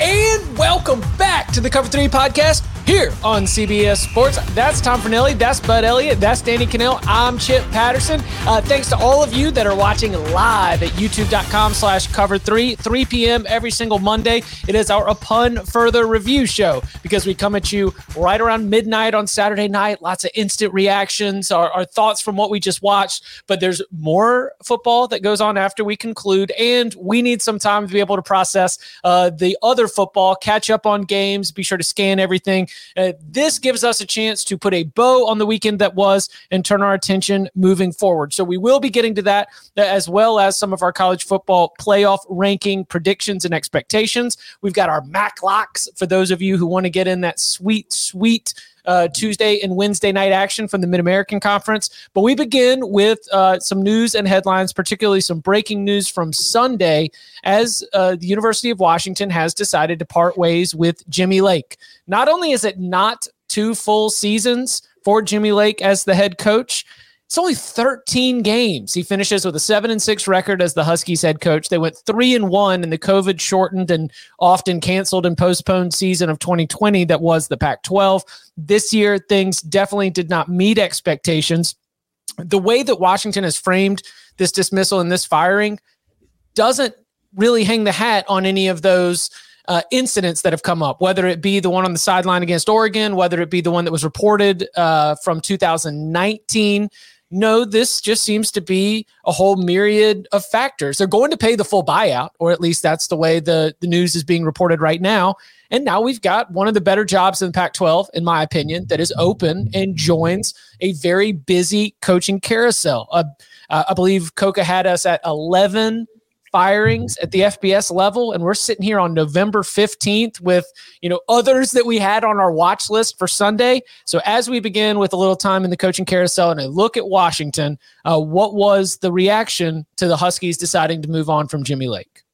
And welcome back to the Cover 3 podcast here on CBS Sports. That's Tom Fornelli. That's Bud Elliott. That's Danny Kanell. I'm Chip Patterson. Uh, thanks to all of you that are watching live at youtube.com slash cover 3, 3 p.m. every single Monday. It is our Upon Further review show because we come at you right around midnight on Saturday night. Lots of instant reactions, our, our thoughts from what we just watched. But there's more football that goes on after we conclude, and we need some time to be able to process uh, the other football, catch up on games, be sure to scan everything uh, this gives us a chance to put a bow on the weekend that was and turn our attention moving forward. So we will be getting to that uh, as well as some of our college football playoff ranking predictions and expectations. We've got our MAC locks for those of you who want to get in that sweet, sweet uh, Tuesday and Wednesday night action from the Mid American Conference. But we begin with uh, some news and headlines, particularly some breaking news from Sunday as uh, the University of Washington has decided to part ways with Jimmy Lake. Not only is it not two full seasons for Jimmy Lake as the head coach, it's only 13 games. He finishes with a 7 and 6 record as the Huskies head coach. They went 3 and 1 in the COVID shortened and often canceled and postponed season of 2020 that was the Pac-12. This year things definitely did not meet expectations. The way that Washington has framed this dismissal and this firing doesn't really hang the hat on any of those uh, incidents that have come up, whether it be the one on the sideline against Oregon, whether it be the one that was reported uh, from 2019 no, this just seems to be a whole myriad of factors. They're going to pay the full buyout, or at least that's the way the, the news is being reported right now. And now we've got one of the better jobs in the Pac 12, in my opinion, that is open and joins a very busy coaching carousel. Uh, uh, I believe Coca had us at 11 firings at the FBS level, and we're sitting here on November 15th with you know others that we had on our watch list for Sunday. So as we begin with a little time in the coaching carousel and a look at Washington, uh, what was the reaction to the Huskies deciding to move on from Jimmy Lake?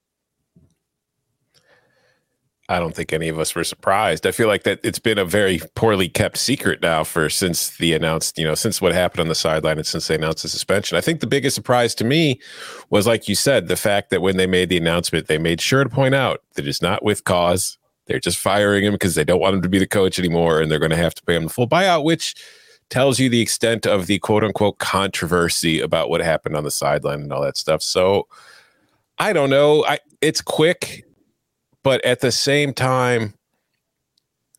I don't think any of us were surprised. I feel like that it's been a very poorly kept secret now for since the announced, you know, since what happened on the sideline and since they announced the suspension. I think the biggest surprise to me was, like you said, the fact that when they made the announcement, they made sure to point out that it's not with cause. They're just firing him because they don't want him to be the coach anymore and they're going to have to pay him the full buyout, which tells you the extent of the quote unquote controversy about what happened on the sideline and all that stuff. So I don't know. I it's quick but at the same time,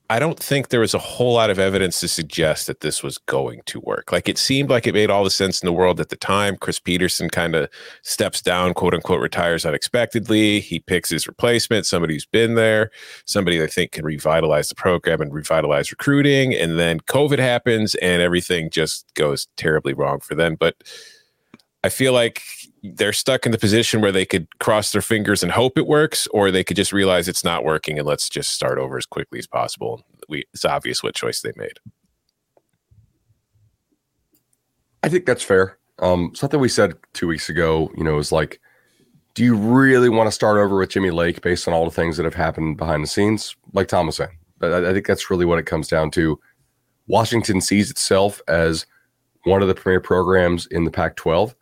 I don't think there was a whole lot of evidence to suggest that this was going to work. Like it seemed like it made all the sense in the world at the time. Chris Petersen kind of steps down, quote unquote, retires unexpectedly. He picks his replacement, somebody who's been there, somebody I think can revitalize the program and revitalize recruiting. And then COVID happens and everything just goes terribly wrong for them. But I feel like they're stuck in the position where they could cross their fingers and hope it works, or they could just realize it's not working and let's just start over as quickly as possible. We, it's obvious what choice they made. I think that's fair. Um, something we said two weeks ago, you know, is like do you really want to start over with Jimmy Lake based on all the things that have happened behind the scenes? Like Tom was saying, I, I think that's really what it comes down to. Washington sees itself as one of the premier programs in the Pac 12.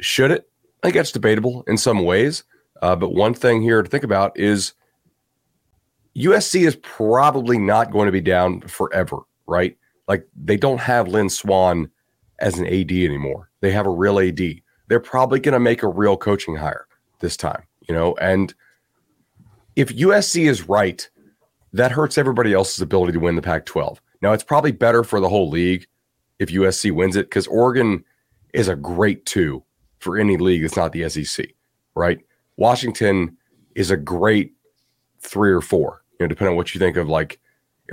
Should it? I think that's debatable in some ways. Uh, but one thing here to think about is USC is probably not going to be down forever, right? Like they don't have Lynn Swann as an AD anymore. They have a real AD. They're probably going to make a real coaching hire this time, you know. And if USC is right, that hurts everybody else's ability to win the Pac 12. Now, it's probably better for the whole league if USC wins it because Oregon is a great two for any league that's not the SEC, right? Washington is a great three or four, you know, depending on what you think of like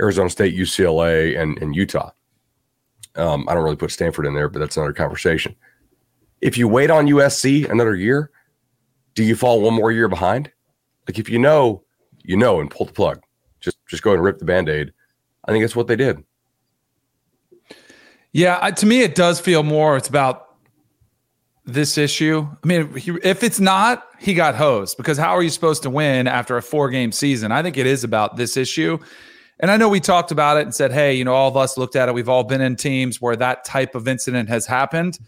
Arizona State, UCLA, and, and Utah. Um, I don't really put Stanford in there, but that's another conversation. If you wait on USC another year, do you fall one more year behind? Like if you know, you know, and pull the plug. Just just go and rip the band-aid. I think that's what they did. Yeah, to me, it does feel more. It's about this issue. I mean, if it's not, he got hosed because how are you supposed to win after a four-game season? I think it is about this issue. And I know we talked about it and said, hey, you know, all of us looked at it. We've all been in teams where that type of incident has happened.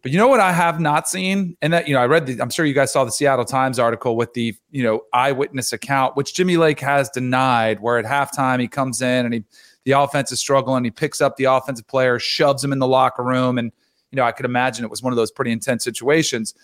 But you know what I have not seen? And that, you know, I read the, I'm sure you guys saw the Seattle Times article with the, you know, eyewitness account, which Jimmy Lake has denied, where at halftime he comes in and he, the offense is struggling. He picks up the offensive player, shoves him in the locker room. And, you know, I could imagine it was one of those pretty intense situations.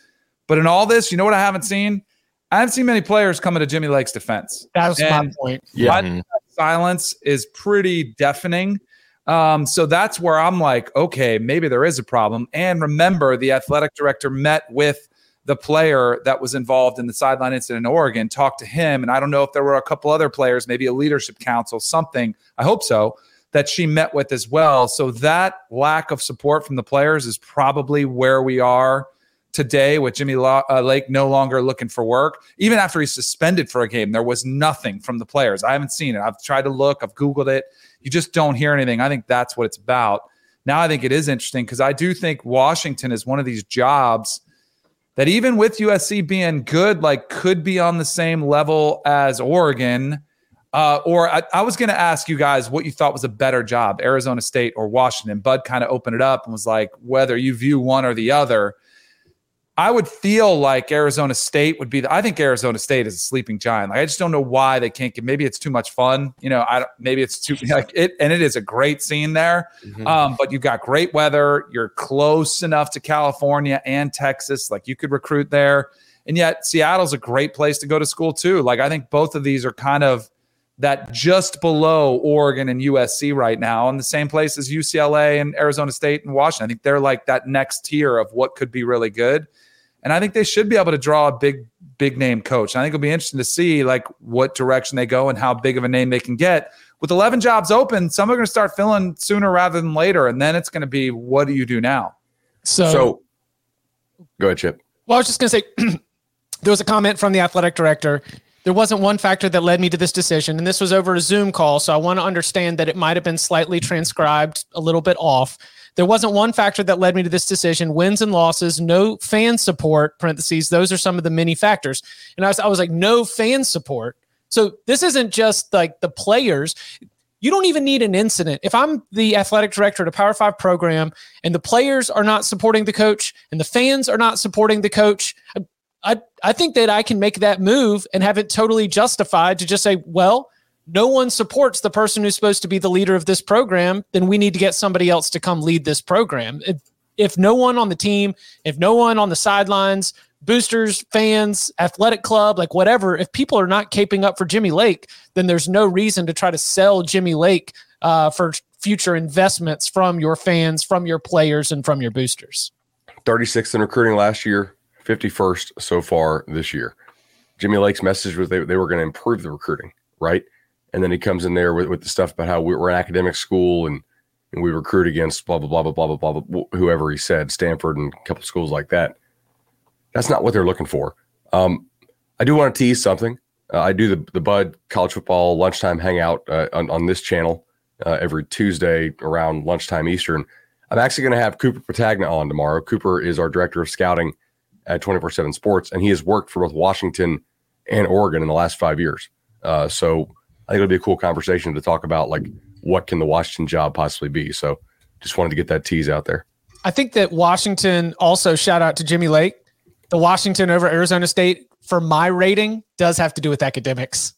But in all this, you know what I haven't seen? I haven't seen many players coming to Jimmy Lake's defense. That's and my point. Yeah. Silence is pretty deafening. Um, so that's where I'm like, okay, maybe there is a problem. And remember, the athletic director met with the player that was involved in the sideline incident in Oregon, talked to him. And I don't know if there were a couple other players, maybe a leadership council, something. I hope so, that she met with as well. So that lack of support from the players is probably where we are today with Jimmy uh, Lake no longer looking for work. Even after he's suspended for a game, there was nothing from the players. I haven't seen it. I've tried to look, I've Googled it you just don't hear anything. I think that's what it's about. Now, I think it is interesting because I do think Washington is one of these jobs that even with USC being good, like could be on the same level as Oregon. Uh, or I, I was going to ask you guys what you thought was a better job, Arizona State or Washington. Bud kind of opened it up and was like, whether you view one or the other. I would feel like Arizona State would be. The, I think Arizona State is a sleeping giant. Like I just don't know why they can't get. Maybe it's too much fun. You know, I don't, maybe it's too like it, and it is a great scene there. Mm-hmm. Um, but you've got great weather. You're close enough to California and Texas. Like you could recruit there, and yet Seattle's a great place to go to school too. Like I think both of these are kind of that just below Oregon and USC right now, in the same place as UCLA and Arizona State and Washington. I think they're like that next tier of what could be really good. And I think they should be able to draw a big, big name coach. And I think it'll be interesting to see like what direction they go and how big of a name they can get. With 11 jobs open, some are going to start filling sooner rather than later. And then it's going to be, what do you do now? So, so go ahead, Chip. Well, I was just going to say there was a comment from the athletic director. There wasn't one factor that led me to this decision, and this was over a Zoom call. So I want to understand that it might have been slightly transcribed a little bit off. There wasn't one factor that led me to this decision. Wins and losses, no fan support, parentheses. Those are some of the many factors. And I was, I was like, no fan support. So this isn't just like the players. You don't even need an incident. If I'm the athletic director at a Power Five program and the players are not supporting the coach and the fans are not supporting the coach, I, I think that I can make that move and have it totally justified to just say, well, no one supports the person who's supposed to be the leader of this program, then we need to get somebody else to come lead this program. If, if no one on the team, if no one on the sidelines, boosters, fans, athletic club, like whatever, if people are not caping up for Jimmy Lake, then there's no reason to try to sell Jimmy Lake uh, for future investments from your fans, from your players, and from your boosters. 36th in recruiting last year, 51st so far this year. Jimmy Lake's message was they, they were going to improve the recruiting, right? and then he comes in there with, with the stuff about how we're an academic school and and we recruit against blah blah blah blah blah blah blah, whoever he said Stanford and a couple schools like that. That's not what they're looking for. Um, I do want to tease something. Uh, I do the the Bud College Football lunchtime hangout uh, on, on this channel uh, every Tuesday around lunchtime Eastern. I'm actually going to have Cooper Petagna on tomorrow. Cooper is our director of scouting at 24 7 Sports, and he has worked for both Washington and Oregon in the last five years. Uh, so I think it'll be a cool conversation to talk about like what can the Washington job possibly be. So just wanted to get that tease out there. I think that Washington also shout out to Jimmy Lake. The Washington over Arizona State for my rating does have to do with academics.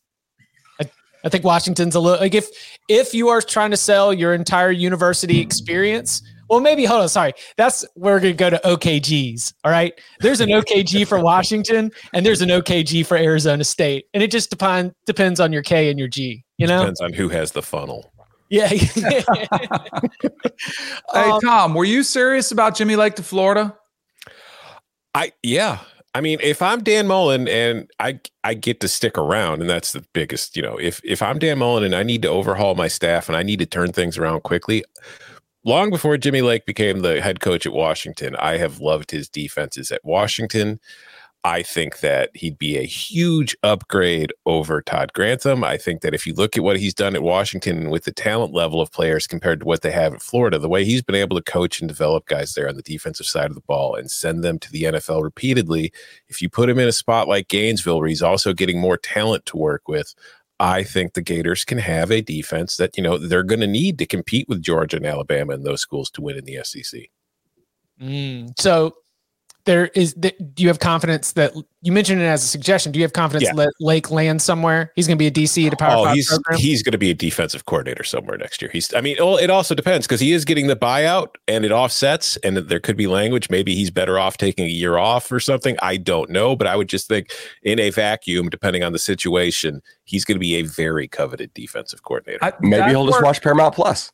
I, I think Washington's a little like if if you are trying to sell your entire university experience, well, maybe hold on. Sorry, that's where we're gonna go to OKGs. All right, there's an OKG for Washington, and there's an OKG for Arizona State, and it just depend depends on your K and your G. You know, Depends on who has the funnel. yeah. Hey, Um, Tom, were you serious about Jimmy Lake to Florida? I yeah. I mean, if I'm Dan Mullen and I I get to stick around, and that's the biggest, you know, if if I'm Dan Mullen and I need to overhaul my staff and I need to turn things around quickly, long before Jimmy Lake became the head coach at Washington, I have loved his defenses at Washington. I think that he'd be a huge upgrade over Todd Grantham. I think that if you look at what he's done at Washington with the talent level of players compared to what they have at Florida, the way he's been able to coach and develop guys there on the defensive side of the ball and send them to the NFL repeatedly, if you put him in a spot like Gainesville, where he's also getting more talent to work with, I think the Gators can have a defense that, you know, they're going to need to compete with Georgia and Alabama and those schools to win in the SEC. Mm, so there is. th- Do you have confidence that you mentioned it as a suggestion? Do you have confidence Yeah. that Lake lands somewhere? He's going to be a DC at a Power Oh, Five he's program. he's going to be a defensive coordinator somewhere next year. He's, I mean, well, it also depends because he is getting the buyout and it offsets, and there could be language. Maybe he's better off taking a year off or something. I don't know, but I would just think in a vacuum, depending on the situation, he's going to be a very coveted defensive coordinator. I- Maybe he'll just where- watch Paramount Plus.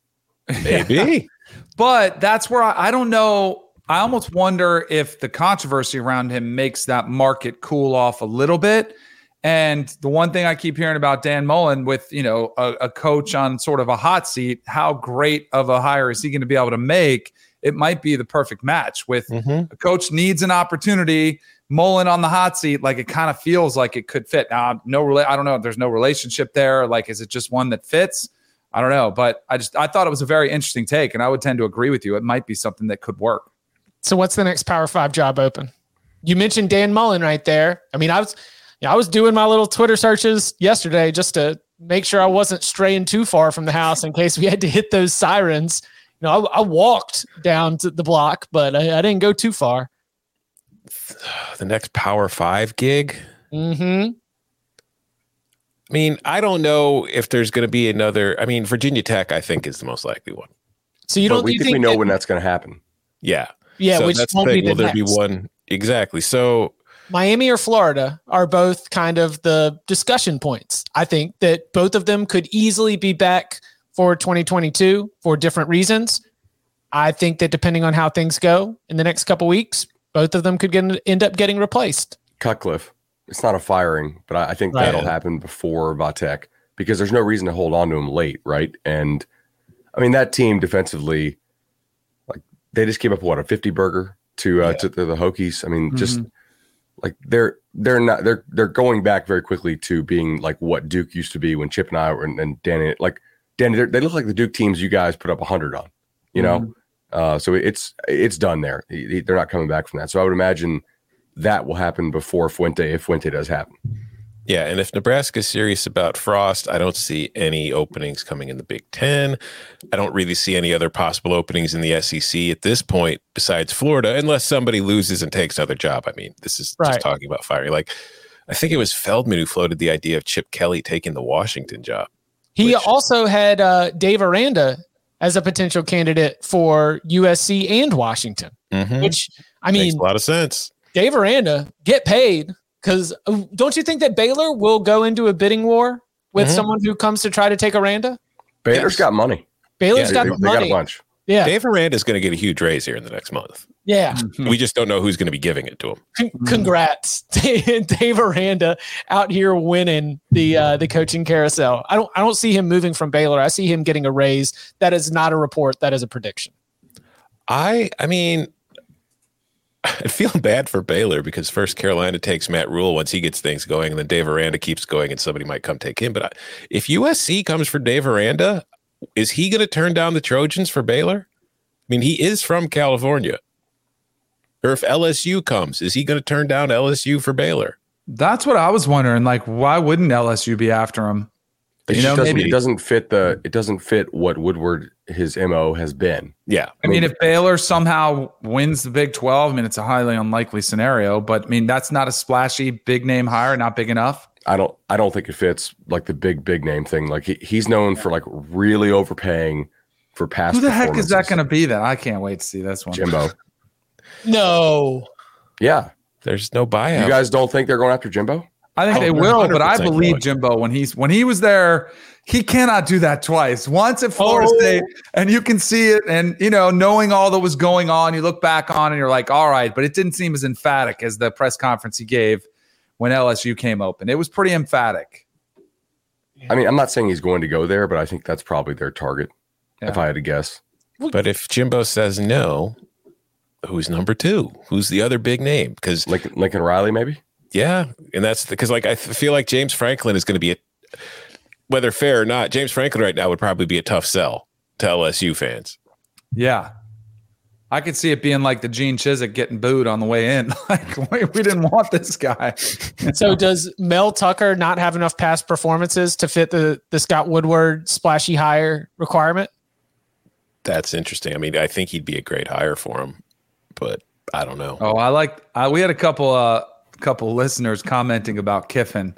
Maybe. But that's where I, I don't know. I almost wonder if the controversy around him makes that market cool off a little bit. And the one thing I keep hearing about Dan Mullen with, you know, a, a coach on sort of a hot seat, how great of a hire is he going to be able to make? It might be the perfect match with Mhm. a coach needs an opportunity. Mullen on the hot seat, like it kind of feels like it could fit. Now, no, I don't know. if There's no relationship there. Like, is it just one that fits? I don't know, but I just I thought it was a very interesting take, and I would tend to agree with you. It might be something that could work. So what's the next Power Five job open? You mentioned Dan Mullen right there. I mean, I was, you know, I was doing my little Twitter searches yesterday just to make sure I wasn't straying too far from the house in case we had to hit those sirens. You know, I, I walked down to the block, but I, I didn't go too far. the next Power Five gig. hmm I mean, I don't know if there's going to be another. I mean, Virginia Tech, I think, is the most likely one. So you don't we you think, we know that- when that's going to happen. Yeah. Yeah, so which that's won't the be thing. the Will there be one? Exactly. So Miami or Florida are both kind of the discussion points. I think that both of them could easily be back for 2022 for different reasons. I think that depending on how things go in the next couple weeks, both of them could get, end up getting replaced. Cutcliffe. It's not a firing, but I, I think Right. that'll happen before Vatek because there's no reason to hold on to him late, right? And I mean that team defensively, like they just gave up what a 50 burger to uh, Yeah. to the, the Hokies. I mean, just Mhm. like they're they're not they're they're going back very quickly to being like what Duke used to be when Chip and I were and, and Danny like Danny they're- they look like the Duke teams you guys put up 100 on, you know. Uh, so it's it's done there. They're not coming back from that. So I would imagine that will happen before Fuente if Fuente does happen. Yeah, and if Nebraska's serious about Frost, I don't see any openings coming in the Big Ten. I don't really see any other possible openings in the SEC at this point besides Florida, unless somebody loses and takes another job. I mean, this is Right. just talking about firing. Like, I think it was Feldman who floated the idea of Chip Kelly taking the Washington job. He Which- also had uh, Dave Aranda as a potential candidate for USC and Washington, Mm-hmm. which I Makes mean, a lot of sense. Dave Aranda get paid because don't you think that Baylor will go into a bidding war with Mhm. someone who comes to try to take Aranda? Baylor's Yes. got money. Baylor's Yeah, got they, the they got a money. bunch. yeah, Dave Aranda is going to get a huge raise here in the next month. yeah. We just don't know who's going to be giving it to him. Con- Congrats, Dave Aranda out here winning the uh, the coaching carousel. I don't I don't see him moving from Baylor. I see him getting a raise. That is not a report. That is a prediction. I I mean I feel bad for Baylor because first Carolina takes Matt Rhule once he gets things going, and then Dave Aranda keeps going, and somebody might come take him. But I, if USC comes for Dave Aranda, is he going to turn down the Trojans for Baylor? I mean, he is from California. Or if LSU comes, is he going to turn down LSU for Baylor? That's what I was wondering. Like, why wouldn't LSU be after him? It You just know, doesn't, maybe- it doesn't fit the it doesn't fit what Woodward his mo has been. Yeah. I mean, if Baylor somehow wins the Big 12, I mean, it's a highly unlikely scenario, but I mean, that's not a splashy big name hire, not big enough. I don't I don't think it fits like the big big name thing. Like he, he's known for like really overpaying for past. Who the heck is that going to be then? I can't wait to see this one. Jimbo? No. Yeah, There's no buyout. you guys don't think they're going after Jimbo? I think Oh, they will, but I believe going. Jimbo when he's when he was there, he cannot do that twice. Once at Florida Oh. State, and you can see it, and you know, knowing all that was going on, you look back on and you're like, all right, but it didn't seem as emphatic as the press conference he gave when LSU came open. It was pretty emphatic. I mean, I'm not saying he's going to go there, but I think that's probably their target. If I had to guess, but if Jimbo says no, who's number two? Who's the other big name? Because Lincoln, Lincoln Riley, maybe. Yeah, and that's because like I feel like James Franklin is going to be a whether fair or not. James Franklin right now would probably be a tough sell to LSU fans. Yeah. I could see it being like the Gene Chizik getting booed on the way in. like, we, we didn't want this guy. So does Mel Tucker not have enough past performances to fit the the Scott Woodward splashy hire requirement? That's interesting. I mean, I think he'd be a great hire for him, but I don't know. Oh, I like. Uh, we had a couple, uh, couple listeners commenting about Kiffin.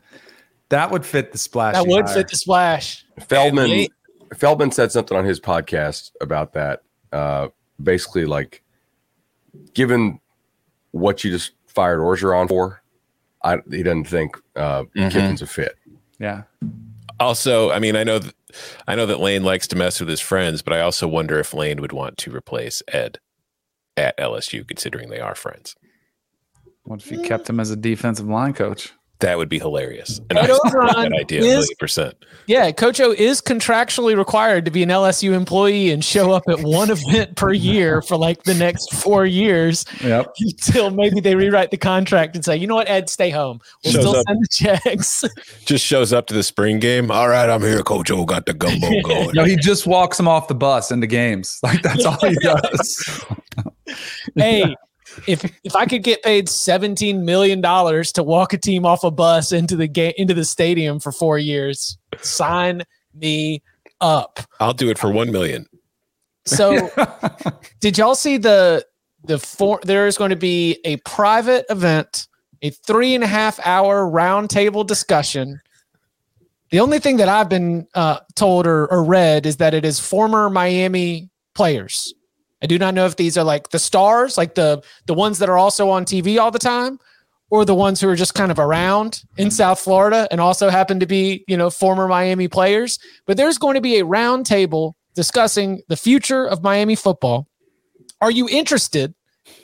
That would fit the splash. That would fit the splash. Feldman Wait. Feldman said something on his podcast about that. Uh, basically, like, given what you just fired Orgeron for, I, he doesn't think uh, Mhm. Kiffin's a fit. Yeah. Also, I mean, I know that I know that Lane likes to mess with his friends, but I also wonder if Lane would want to replace Ed at LSU, considering they are friends. What if you kept him as a defensive line coach? That would be hilarious. And Ed I support Orgeron that idea a is- million percent. Yeah, Coach O is contractually required to be an LSU employee and show up at one event per year for like the next four years Yep. until maybe they rewrite the contract and say, you know what, Ed, stay home. We'll Shows still up. send the checks. Just shows up to the spring game. All right, I'm here. Coach O got the gumbo going. No, he just walks him off the bus into games. Like that's all he does. hey, if if I could get paid seventeen million dollars to walk a team off a bus into the game into the stadium for four years, sign me up. I'll do it for one million. So, did y'all see the the four? There is going to be a private event, a three and a half hour roundtable discussion. The only thing that I've been uh, told or, or read is that it is former Miami players. I do not know if these are like the stars, like the the ones that are also on TV all the time, or the ones who are just kind of around in South Florida and also happen to be, you know, former Miami players. But there's going to be a roundtable discussing the future of Miami football. Are you interested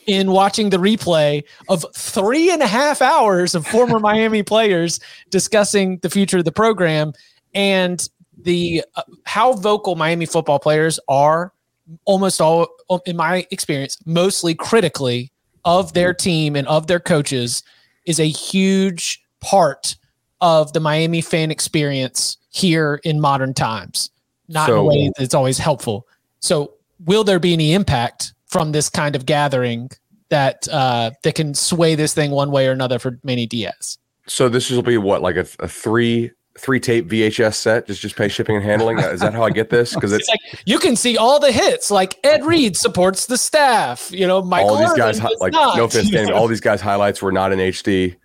in watching the replay of three and a half hours of former Miami players discussing the future of the program and the uh, how vocal Miami football players are almost all in my experience mostly critically of their team and of their coaches is a huge part of the Miami fan experience here in modern times not in a way that's always helpful. So, will there be any impact from this kind of gathering that uh, that can sway this thing one way or another for Manny Diaz? So this will be what like a, a three three tape VHS set. Just just pay shipping and handling. Is that how I get this? Because It's it's like you can see all the hits, like Ed Reed supports the staff. You know, Michael all these Irvin guys hi- like not, no offense, you Danny, all these guys highlights were not in HD.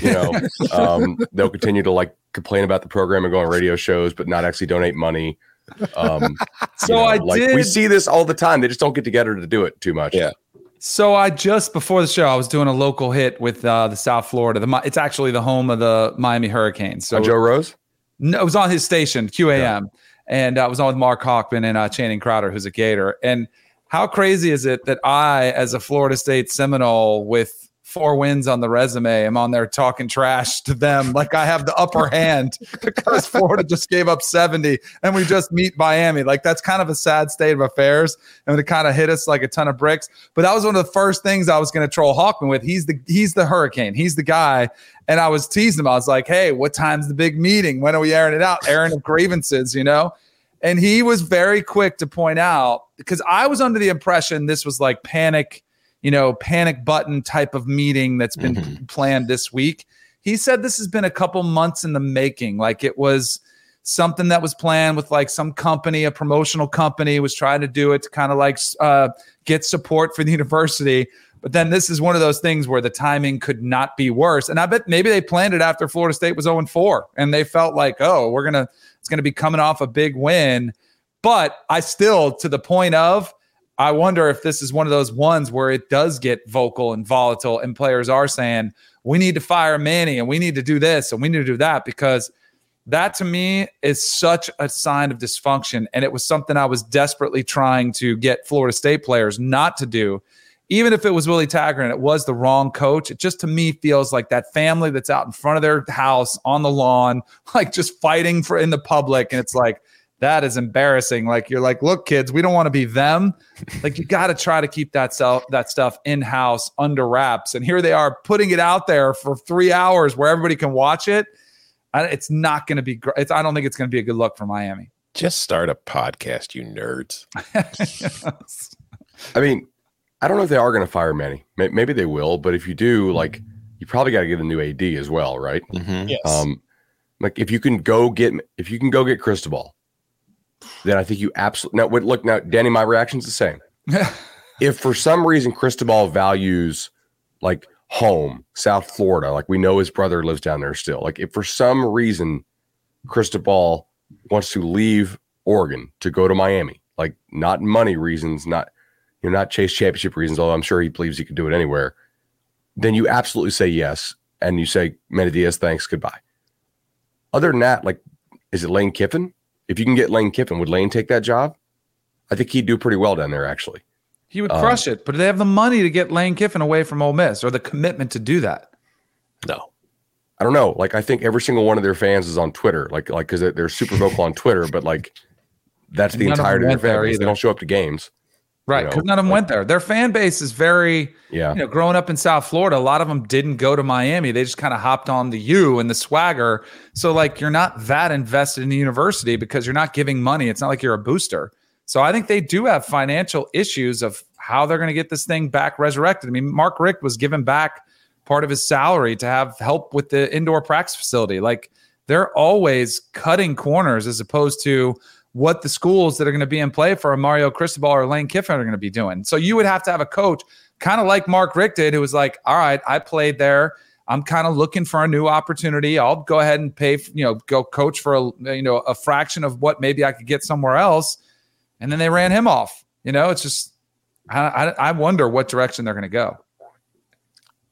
You know, um, they'll continue to like complain about the program and go on radio shows, but not actually donate money. Um, So you know, I like did. we see this all the time. They just don't get together to do it too much. Yeah. So I just before the show, I was doing a local hit with uh, the South Florida. The, it's actually the home of the Miami Hurricanes. So Uh, Joe Rose. No, it was on his station, QAM, and I was on with Mark Hochman and uh, Channing Crowder, who's a Gator. And how crazy is it that I, as a Florida State Seminole with four wins on the resume, I'm on there talking trash to them like I have the upper hand because Florida just gave up 70 and we just meet Miami. Like that's kind of a sad state of affairs, and it kind of hit us like a ton of bricks. But that was one of the first things I was going to troll Hochman with. He's the he's the Hurricane. He's the guy and I was teasing him. I was like, hey, what time's the big meeting? When are we airing it out? Airing of grievances, you know? And he was very quick to point out because I was under the impression this was like panic you know, panic button type of meeting that's been Mhm. planned this week. He said this has been a couple months in the making. Like it was something that was planned with like some company, a promotional company was trying to do it to kind of like uh, get support for the university. But then this is one of those things where the timing could not be worse. And I bet maybe they planned it after Florida State was 0 4 and they felt like, oh, we're going to, it's going to be coming off a big win. But I still, to the point of, I wonder if this is one of those ones where it does get vocal and volatile, and players are saying, we need to fire Manny and we need to do this and we need to do that because that to me is such a sign of dysfunction. And it was something I was desperately trying to get Florida State players not to do. Even if it was Willie Taggart and it was the wrong coach, it just to me feels like that family that's out in front of their house on the lawn, like just fighting for in the public. And it's like, that is embarrassing. Like you're like, look, kids, we don't want to be them. Like you got to try to keep that self that stuff in house under wraps. And here they are putting it out there for three hours where everybody can watch it. I, it's not going to be great. I don't think it's going to be a good look for Miami. Just start a podcast, you nerds. I mean, I don't know if they are going to fire Manny. Maybe they will, but if you do, like, you probably got to get a new AD as well, right? Mhm. Yes. Um, like if you can go get if you can go get Cristobal, then I think you absolutely now. Look now, Danny. My reaction's the same. if for some reason Cristobal values like home, South Florida, like we know his brother lives down there still. Like if for some reason Cristobal wants to leave Oregon to go to Miami, like not money reasons, not you know, not chase championship reasons, although I'm sure he believes he could do it anywhere, then you absolutely say yes. And you say, Diaz, thanks, goodbye. Other than that, like, is it Lane Kiffin? If you can get Lane Kiffin, would Lane take that job? I think he'd do pretty well down there, actually. he would Um, crush it, but do they have the money to get Lane Kiffin away from Ole Miss or the commitment to do that? No. I don't know. Like, I think every single one of their fans is on Twitter, like, like because they're super vocal on Twitter, but like, that's the entirety of their went there fan base. They don't show up to games. Right. know, Because none of them like- went there. Their fan base is very, Yeah. you know, growing up in South Florida, a lot of them didn't go to Miami. They just kind of hopped on the U and the swagger. So, like, you're not that invested in the university because you're not giving money. It's not like you're a booster. So, I think they do have financial issues of how they're going to get this thing back resurrected. I mean, Mark Richt was given back part of his salary to have help with the indoor practice facility. Like, they're always cutting corners as opposed to what the schools that are going to be in play for a Mario Cristobal or Lane Kiffin are going to be doing. So you would have to have a coach kind of like Mark Richt did, who was like, all right, I played there. I'm kind of looking for a new opportunity. I'll go ahead and pay, you know, go coach for a, you know, a fraction of what maybe I could get somewhere else. And then they ran him off. You know, it's just, I, I, I wonder what direction they're going to go.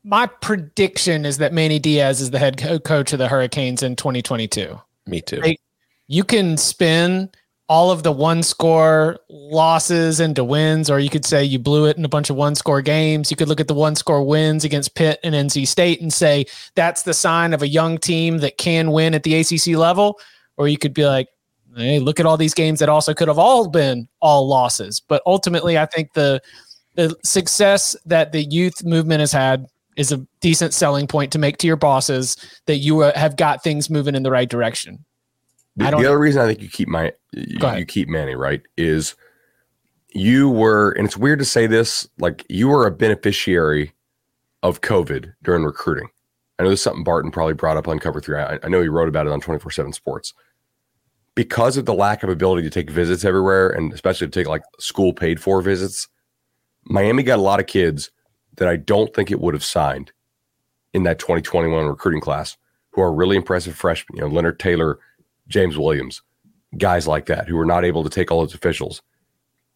My prediction is that Manny Diaz is the head coach of the Hurricanes in 2022. Me too. Hey, You can spin all of the one score losses into wins, or you could say you blew it in a bunch of one score games. You could look at the one score wins against Pitt and NC State and say that's the sign of a young team that can win at the ACC level. Or you could be like, hey, look at all these games that also could have all been all losses. But ultimately, I think the the success that the youth movement has had is a decent selling point to make to your bosses that you uh, have got things moving in the right direction. The, the other reason I think you keep my you, you keep Manny right is you were, and it's weird to say this, like you were a beneficiary of COVID during recruiting. I know this is something Barton probably brought up on Cover Three. I, I know he wrote about it on Twenty Four Seven Sports. Because of the lack of ability to take visits everywhere, and especially to take like school paid for visits, Miami got a lot of kids that I don't think it would have signed in that 2021 recruiting class who are really impressive freshmen. You know, Leonard Taylor, James Williams, guys like that who were not able to take all those officials.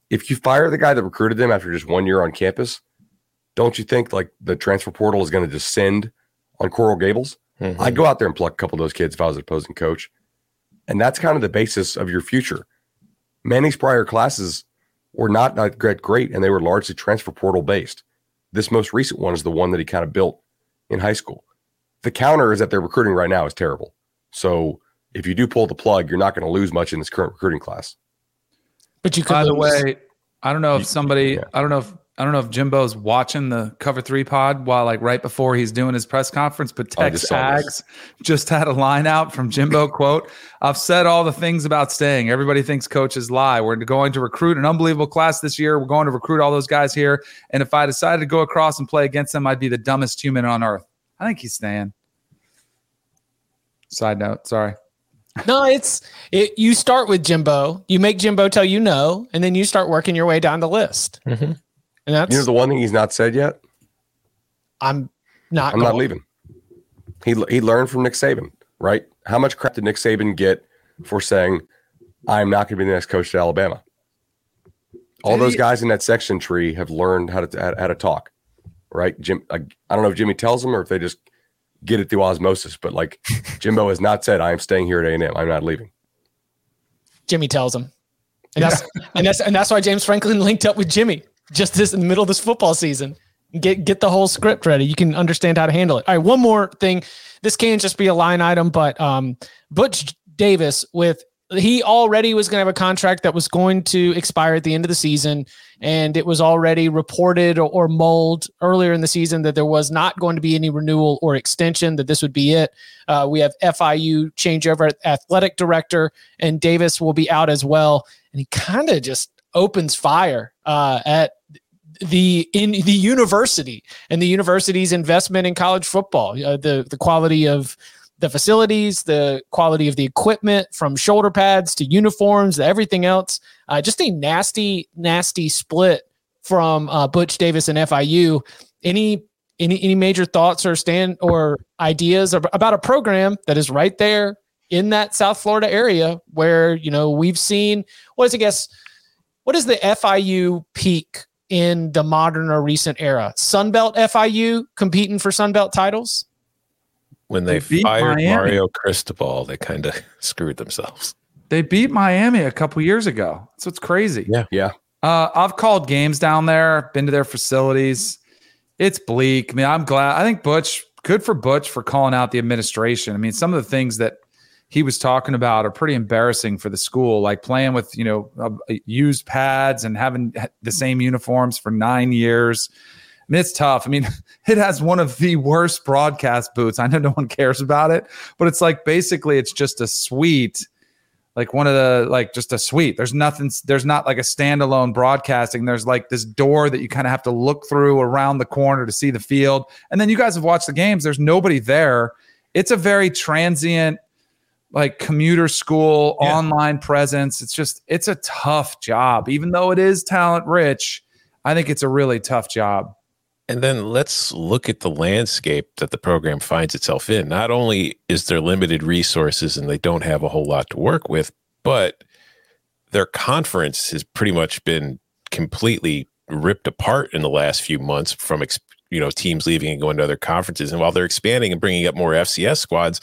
If you fire the guy that recruited them after just one year on campus, don't you think like the transfer portal is going to descend on Coral Gables? Mhm. I'd go out there and pluck a couple of those kids if I was an opposing coach. And that's kind of the basis of your future. Manning's prior classes were not that great, great, and they were largely transfer portal based. This most recent one is the one that he kind of built in high school. The counter is that their recruiting right now is terrible. So if you do pull the plug, you're not going to lose much in this current recruiting class. But you could By the lose- way, I don't know if somebody, yeah. I don't know if I don't know if Jimbo's watching the cover three pod while like right before he's doing his press conference, but oh, TexAgs just had a line out from Jimbo quote, I've said all the things about staying. Everybody thinks coaches lie. We're going to recruit an unbelievable class this year. We're going to recruit all those guys here. And if I decided to go across and play against them, I'd be the dumbest human on earth. I think he's staying. Side note, sorry. No, it's it, you start with Jimbo, you make Jimbo tell you no, and then you start working your way down the list. Mm-hmm. And that's you know the one thing he's not said yet. I'm not. I'm going. not leaving. He he learned from Nick Saban, right? How much crap did Nick Saban get for saying, "I'm not going to be the next coach at Alabama"? All those guys in that section tree have learned how to how to talk, right? Jim, I, I don't know if Jimmy tells them or if they just get it through osmosis, but like Jimbo has not said, "I am staying here at A and M. I'm not leaving." Jimmy tells him, and that's and that's and that's why James Franklin linked up with Jimmy just this in the middle of this football season. Get get the whole script ready. You can understand how to handle it. All right, one more thing. This can't just be a line item, but um, Butch Davis with he already was going to have a contract that was going to expire at the end of the season and it was already reported or, or mulled earlier in the season that there was not going to be any renewal or extension that this would be it. Uh, we have fiu changeover athletic director and davis will be out as well. And he kind of just opens fire uh, at the in the university and the university's investment in college football, uh, the the quality of the facilities, the quality of the equipment, from shoulder pads to uniforms, to everything else. Uh, just a nasty, nasty split from uh, Butch Davis and FIU. Any any any major thoughts or stand or ideas about a program that is right there in that South Florida area where you know we've seen what is I guess what is the FIU peak in the modern or recent era? Sunbelt FIU competing for Sunbelt titles? When they, they fired Miami. Mario Cristobal, they kind of screwed themselves. They beat Miami a couple years ago. So it's crazy. Yeah. Yeah. Uh, I've called games down there, been to their facilities. It's bleak. I mean, I'm glad. I think Butch, good for Butch for calling out the administration. I mean, some of the things that he was talking about are pretty embarrassing for the school, like playing with you know uh, used pads and having the same uniforms for nine years. I mean, it's tough. I mean, it has one of the worst broadcast booths. I know no one cares about it, but it's like basically it's just a suite, like one of the like just a suite. There's nothing. There's not like a standalone broadcasting. There's like this door that you kind of have to look through around the corner to see the field. And then you guys have watched the games. There's nobody there. It's a very transient like commuter school, yeah. online presence. It's just, it's a tough job. Even though it is talent rich, I think it's a really tough job. And then let's look at the landscape that the program finds itself in. Not only is there limited resources and they don't have a whole lot to work with, but their conference has pretty much been completely ripped apart in the last few months from you know teams leaving and going to other conferences and while they're expanding and bringing up more FCS squads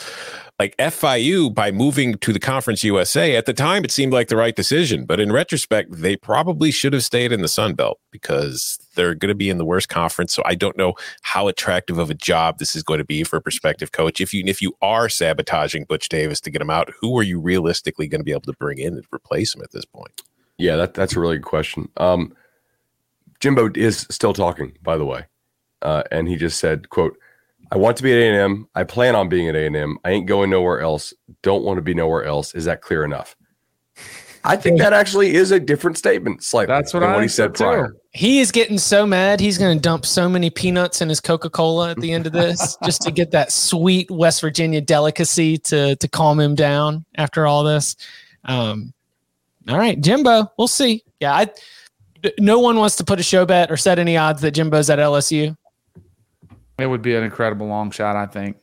like FIU by moving to the Conference USA at the time it seemed like the right decision, but in retrospect they probably should have stayed in the Sun Belt because they're going to be in the worst conference. So I don't know how attractive of a job this is going to be for a prospective coach. If you if you are sabotaging Butch Davis to get him out, who are you realistically going to be able to bring in and replace him at this point? Yeah, that, that's a really good question. Um, Jimbo is still talking, by the way, uh, and he just said, "quote." I want to be at A&M. I plan on being at A&M. I ain't going nowhere else. Don't want to be nowhere else. Is that clear enough? I think that actually is a different statement. Slightly. That's what, I what he said prior. He is getting so mad. He's going to dump so many peanuts in his Coca Cola at the end of this, just to get that sweet West Virginia delicacy to to calm him down after all this. Um, all right, Jimbo. We'll see. Yeah, I. No one wants to put a show bet or set any odds that Jimbo's at LSU. It would be an incredible long shot, I think.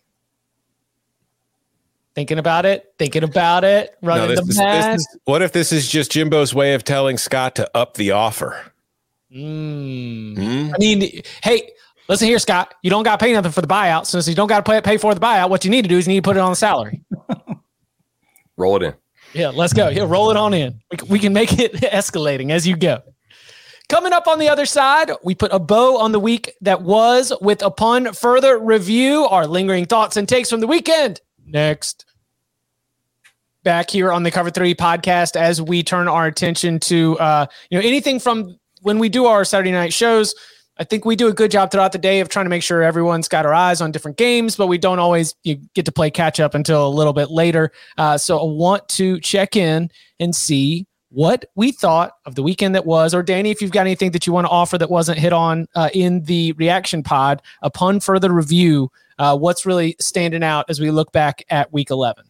Thinking about it, thinking about it, running no, the math. What if this is just Jimbo's way of telling Scott to up the offer? Mm. Mm. I mean, hey, listen here, Scott. You don't got to pay nothing for the buyout. Since you don't got to pay, pay for the buyout, what you need to do is you need to put it on the salary. roll it in. Yeah, let's go. Yeah, roll it on in. We, we can make it escalating as you go. Coming up on the other side, we put a bow on the week that was with upon further review, our lingering thoughts and takes from the weekend. Next. Back here on the Cover 3 podcast as we turn our attention to uh, you know anything from when we do our Saturday night shows, I think we do a good job throughout the day of trying to make sure everyone's got our eyes on different games, but we don't always you get to play catch up until a little bit later. Uh, so I want to check in and see what we thought of the weekend that was. Or Danny, if you've got anything that you want to offer that wasn't hit on uh, in the reaction pod upon further review, uh, what's really standing out as we look back at week 11?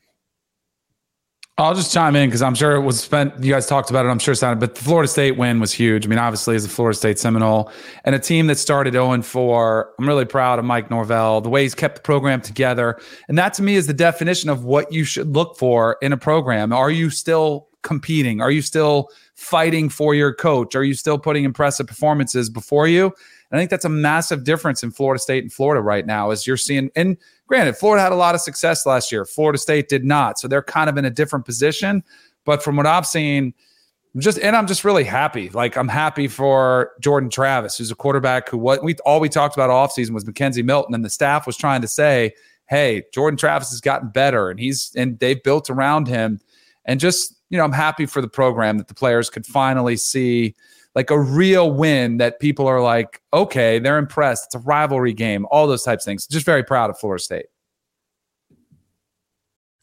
I'll just chime in because I'm sure it was spent. You guys talked about it. I'm sure it sounded, but the Florida State win was huge. I mean, obviously, as a Florida State Seminole and a team that started 0 4, I'm really proud of Mike Norvell, the way he's kept the program together. And that to me is the definition of what you should look for in a program. Are you still competing? Are you still fighting for your coach? Are you still putting impressive performances before you? And I think that's a massive difference in Florida State and Florida right now, as you're seeing. And Granted, Florida had a lot of success last year. Florida State did not. So they're kind of in a different position. But from what I've seen, just and I'm just really happy. Like I'm happy for Jordan Travis, who's a quarterback who what we all we talked about offseason was McKenzie Milton, and the staff was trying to say, hey, Jordan Travis has gotten better and he's and they've built around him. And just, you know, I'm happy for the program that the players could finally see like a real win that people are like, okay, they're impressed. It's a rivalry game, all those types of things. Just very proud of Florida State.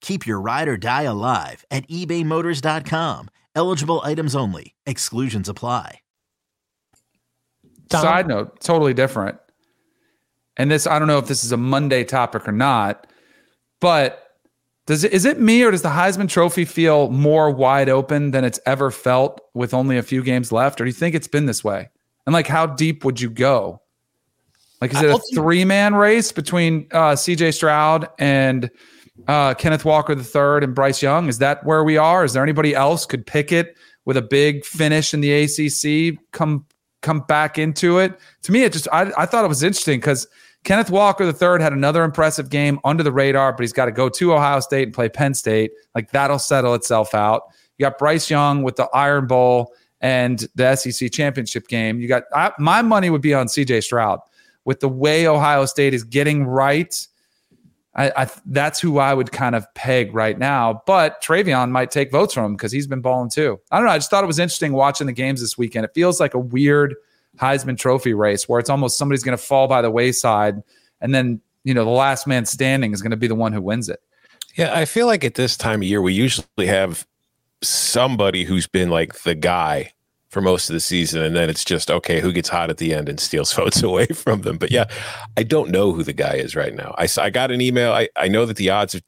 Keep your ride or die alive at ebaymotors.com. Eligible items only. Exclusions apply. Tom? Side note, totally different. And this, I don't know if this is a Monday topic or not, but does it, is it me or does the Heisman Trophy feel more wide open than it's ever felt with only a few games left? Or do you think it's been this way? And like, how deep would you go? Like, is it a three man race between uh, CJ Stroud and uh, Kenneth Walker III and Bryce Young. Is that where we are? Is there anybody else could pick it with a big finish in the ACC? Come come back into it. To me, it just I, I thought it was interesting because Kenneth Walker III had another impressive game under the radar, but he's got to go to Ohio State and play Penn State. Like that'll settle itself out. You got Bryce Young with the Iron Bowl and the SEC championship game. You got I, my money would be on CJ Stroud with the way Ohio State is getting right I, I, that's who I would kind of peg right now. But TreVeyon might take votes from him because he's been balling too. I don't know. I just thought it was interesting watching the games this weekend. It feels like a weird Heisman Trophy race where it's almost somebody's going to fall by the wayside, and then you know the last man standing is going to be the one who wins it. Yeah, I feel like at this time of year we usually have somebody who's been like the guy for most of the season, and then it's just okay, who gets hot at the end and steals votes away from them. But yeah, I don't know who the guy is right now. I, I got an email. I, I know that the odds of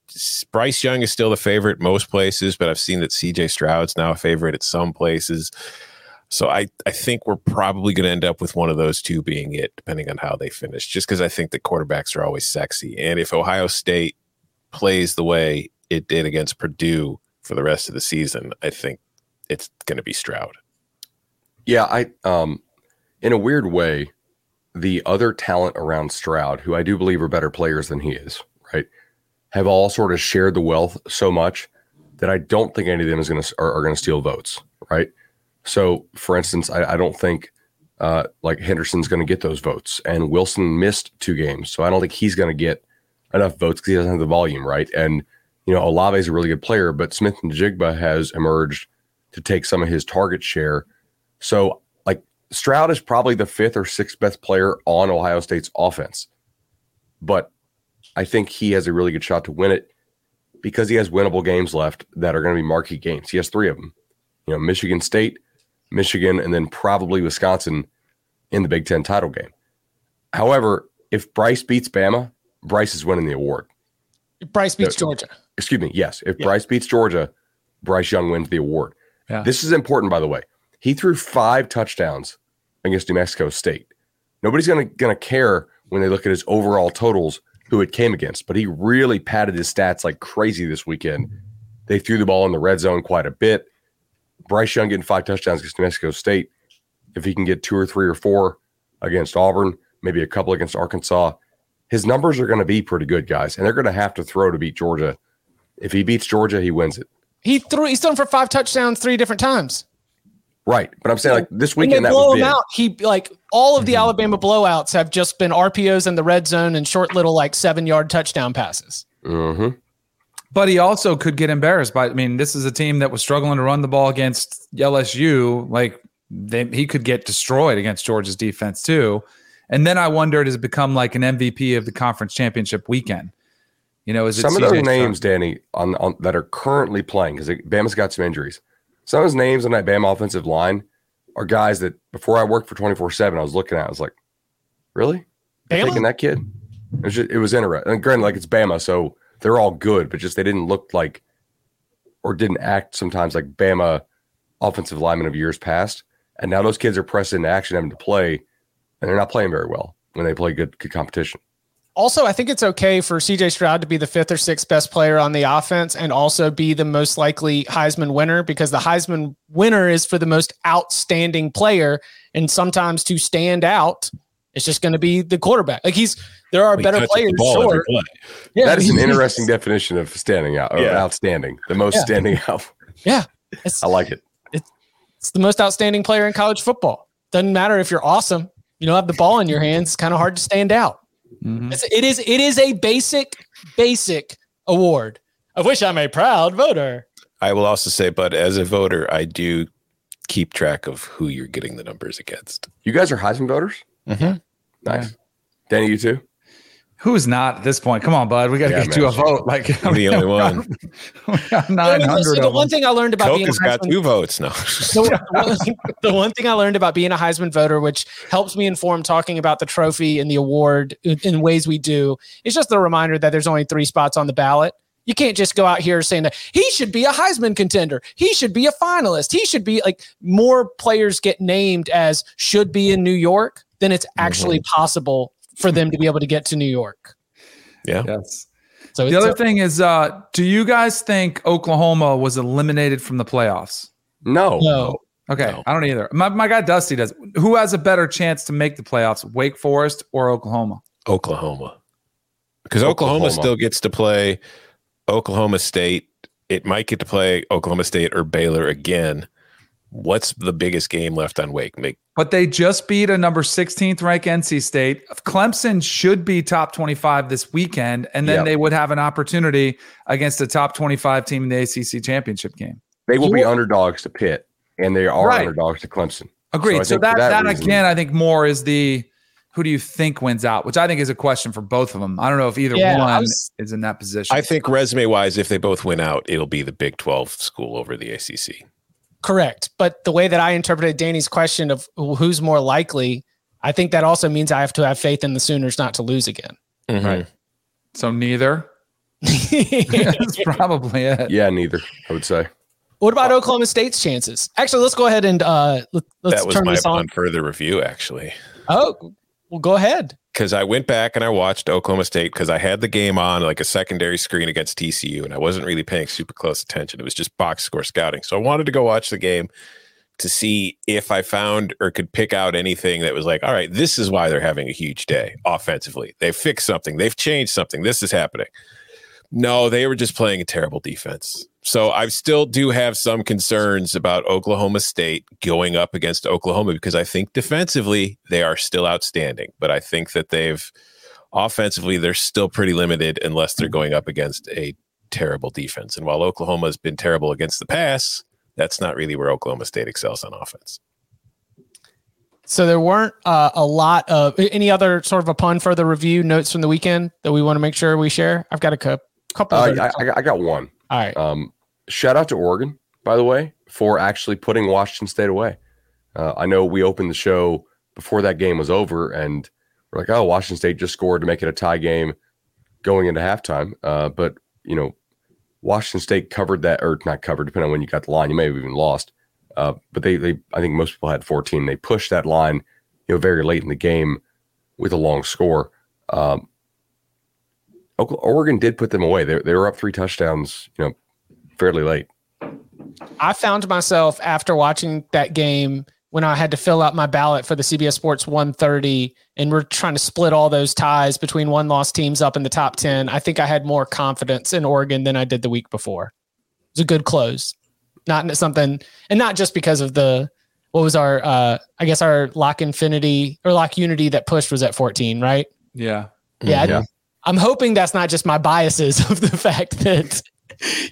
Bryce Young is still the favorite most places, but I've seen that CJ Stroud's now a favorite at some places. So I, I think we're probably going to end up with one of those two being it, depending on how they finish. Just because I think the quarterbacks are always sexy, and if Ohio State plays the way it did against Purdue for the rest of the season, I think it's going to be Stroud. Yeah, I um in a weird way, the other talent around Stroud, who I do believe are better players than he is, right, have all sort of shared the wealth so much that I don't think any of them is going to are, are going to steal votes, right? So, for instance, I, I don't think uh, like Henderson's going to get those votes, and Wilson missed two games, so I don't think he's going to get enough votes because he doesn't have the volume, right? And you know, Olave is a really good player, but Smith-Njigba has emerged to take some of his target share. So, like Stroud is probably the fifth or sixth best player on Ohio State's offense, but I think he has a really good shot to win it because he has winnable games left that are going to be marquee games. He has three of them. You know, Michigan State, Michigan, and then probably Wisconsin in the Big Ten title game. However, if Bryce beats Bama, Bryce is winning the award. Bryce beats no, Georgia. Excuse me. Yes. If yeah. Bryce beats Georgia, Bryce Young wins the award. Yeah. This is important, by the way. He threw five touchdowns against New Mexico State. Nobody's gonna gonna care when they look at his overall totals who it came against, but he really padded his stats like crazy this weekend. They threw the ball in the red zone quite a bit. Bryce Young getting five touchdowns against New Mexico State. If he can get two or three or four against Auburn, maybe a couple against Arkansas, his numbers are going to be pretty good, guys, and they're going to have to throw to beat Georgia. If he beats Georgia, he wins it. He threw. He's thrown for five touchdowns three different times. Right, but I'm saying like this weekend that blow him out. He like all of the mm-hmm. Alabama blowouts have just been RPOs in the red zone and short little like seven yard touchdown passes. Mm-hmm. But he also could get embarrassed by. I mean, this is a team that was struggling to run the ball against LSU. Like they, he could get destroyed against Georgia's defense too. And then I wondered, has it become like an MVP of the conference championship weekend? You know, is it some of those names, Danny, on, on that are currently playing because Bama's got some injuries. Some of those names on that Bama offensive line are guys that before I worked for twenty four seven, I was looking at. I was like, really? Bama? Taking that kid? It was, just, it was interesting. And granted, like it's Bama, so they're all good, but just they didn't look like or didn't act sometimes like Bama offensive linemen of years past. And now those kids are pressed into action, having to play and they're not playing very well when they play good good competition. Also, I think it's okay for CJ Stroud to be the fifth or sixth best player on the offense and also be the most likely Heisman winner because the Heisman winner is for the most outstanding player. And sometimes to stand out, it's just going to be the quarterback. Like he's, there are better players. Sure. Yeah, that is an interesting definition of standing out, yeah. outstanding, the most yeah. standing out. Yeah. I like it. It's, it's the most outstanding player in college football. Doesn't matter if you're awesome you don't have the ball in your hands, it's kind of hard to stand out. Mm-hmm. It is it is a basic basic award. Of which I'm a proud voter. I will also say, but as a voter, I do keep track of who you're getting the numbers against. You guys are Heisman voters. Mm-hmm. Nice, yeah. Danny. You too. Who's not at this point? Come on, bud. We got to yeah, get man. you a vote. Like I'm the only one. Nine hundred. The one thing I learned about Coke being has got two votes now. the, the one thing I learned about being a Heisman voter, which helps me inform talking about the trophy and the award in ways we do, is just a reminder that there's only three spots on the ballot. You can't just go out here saying that he should be a Heisman contender. He should be a finalist. He should be like more players get named as should be in New York than it's actually mm-hmm. possible for them to be able to get to New York. Yeah. Yes. So the other a- thing is, uh, do you guys think Oklahoma was eliminated from the playoffs? No. No. Okay, no. I don't either. My, my guy Dusty does. Who has a better chance to make the playoffs, Wake Forest or Oklahoma? Oklahoma, because Oklahoma. Oklahoma still gets to play Oklahoma State. It might get to play Oklahoma State or Baylor again. What's the biggest game left on Wake? Make but they just beat a number 16th ranked NC State. Clemson should be top 25 this weekend, and then yep. they would have an opportunity against a top 25 team in the ACC championship game. They will be underdogs to Pitt, and they are right. underdogs to Clemson. Agreed. So, so that, that, that reason, again, I think more is the who do you think wins out, which I think is a question for both of them. I don't know if either yeah, one was, is in that position. I think resume wise, if they both win out, it'll be the Big 12 school over the ACC. Correct. But the way that I interpreted Danny's question of who's more likely, I think that also means I have to have faith in the Sooners not to lose again. Mm-hmm. Right. So neither. That's probably it. Yeah, neither. I would say. What about Oklahoma State's chances? Actually, let's go ahead and uh, let, us turn this on. further review. Actually. Oh, well, go ahead because I went back and I watched Oklahoma State because I had the game on like a secondary screen against TCU and I wasn't really paying super close attention. It was just box score scouting. So I wanted to go watch the game to see if I found or could pick out anything that was like, all right, this is why they're having a huge day offensively. They've fixed something, they've changed something. This is happening. No, they were just playing a terrible defense. So I still do have some concerns about Oklahoma State going up against Oklahoma because I think defensively they are still outstanding, but I think that they've offensively they're still pretty limited unless they're going up against a terrible defense. And while Oklahoma has been terrible against the pass, that's not really where Oklahoma State excels on offense. So there weren't uh, a lot of any other sort of a pun for the review notes from the weekend that we want to make sure we share. I've got a couple. Uh, I, I, got one. All right. Um, shout out to Oregon, by the way, for actually putting Washington State away. Uh, I know we opened the show before that game was over, and we're like, "Oh, Washington State just scored to make it a tie game going into halftime." Uh, but you know, Washington State covered that, or not covered, depending on when you got the line. You may have even lost. Uh, but they, they, I think most people had 14. They pushed that line, you know, very late in the game with a long score. Um, Oregon did put them away. They, they were up three touchdowns, you know, fairly late. I found myself after watching that game when I had to fill out my ballot for the CBS Sports 130 and we're trying to split all those ties between one loss teams up in the top 10. I think I had more confidence in Oregon than I did the week before. It was a good close. Not something, and not just because of the, what was our, uh, I guess our lock infinity or lock unity that pushed was at 14, right? Yeah. Yeah. yeah. I'm hoping that's not just my biases of the fact that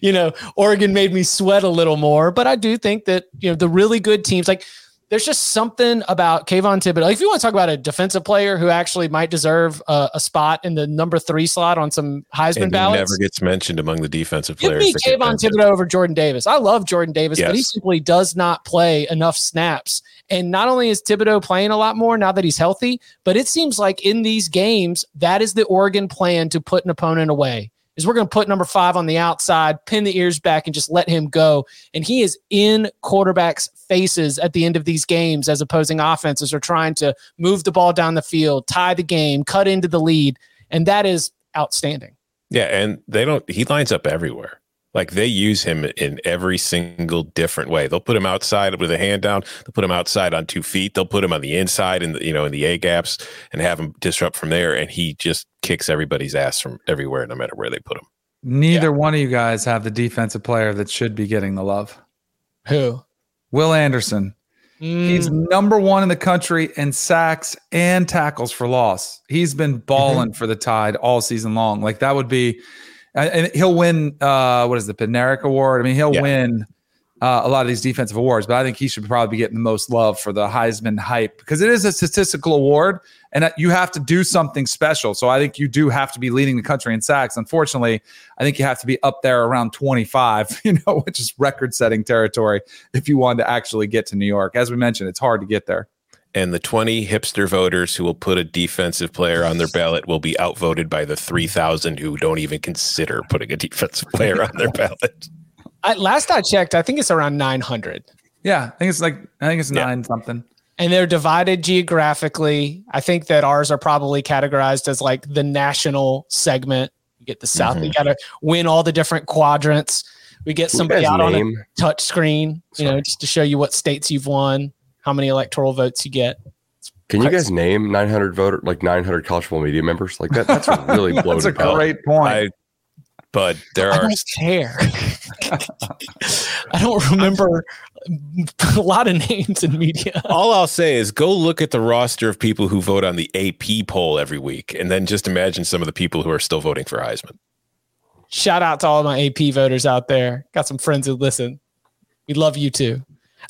you know Oregon made me sweat a little more, but I do think that you know the really good teams like there's just something about Kayvon Thibodeaux. Like if you want to talk about a defensive player who actually might deserve a, a spot in the number three slot on some Heisman and ballots, never gets mentioned among the defensive players. Give me Kayvon Thibodeaux over Jordan Davis. I love Jordan Davis, yes. but he simply does not play enough snaps. And not only is Thibodeaux playing a lot more now that he's healthy, but it seems like in these games that is the Oregon plan to put an opponent away is we're going to put number five on the outside, pin the ears back, and just let him go. And he is in quarterbacks' faces at the end of these games as opposing offenses are trying to move the ball down the field, tie the game, cut into the lead. And that is outstanding. Yeah. And they don't, he lines up everywhere. Like they use him in every single different way. They'll put him outside with a hand down. They'll put him outside on two feet. They'll put him on the inside and you know in the A gaps and have him disrupt from there. And he just kicks everybody's ass from everywhere, no matter where they put him. Neither yeah. one of you guys have the defensive player that should be getting the love. Who? Will Anderson. Mm. He's number one in the country in sacks and tackles for loss. He's been balling mm-hmm. for the Tide all season long. Like that would be and he'll win. Uh, what is the Bednarik Award? I mean, he'll yeah. win uh, a lot of these defensive awards, but I think he should probably be getting the most love for the Heisman hype because it is a statistical award, and you have to do something special. So I think you do have to be leading the country in sacks. Unfortunately, I think you have to be up there around 25, you know, which is record-setting territory if you want to actually get to New York. As we mentioned, it's hard to get there and the 20 hipster voters who will put a defensive player on their ballot will be outvoted by the 3,000 who don't even consider putting a defensive player on their ballot. I, last I checked, I think it's around 900. Yeah, I think it's like I think it's yeah. nine something. And they're divided geographically. I think that ours are probably categorized as like the national segment. You get the South. Mm-hmm. You got to win all the different quadrants. We get somebody out name? on a touch screen, you know, just to show you what states you've won how many electoral votes you get. Can you guys name 900 voter like 900 college football media members like that? That's really bloated. that's a great point. I, but there I are. Don't care. I don't remember a lot of names in media. All I'll say is go look at the roster of people who vote on the AP poll every week, and then just imagine some of the people who are still voting for Heisman. Shout out to all my AP voters out there. Got some friends who listen. We love you too.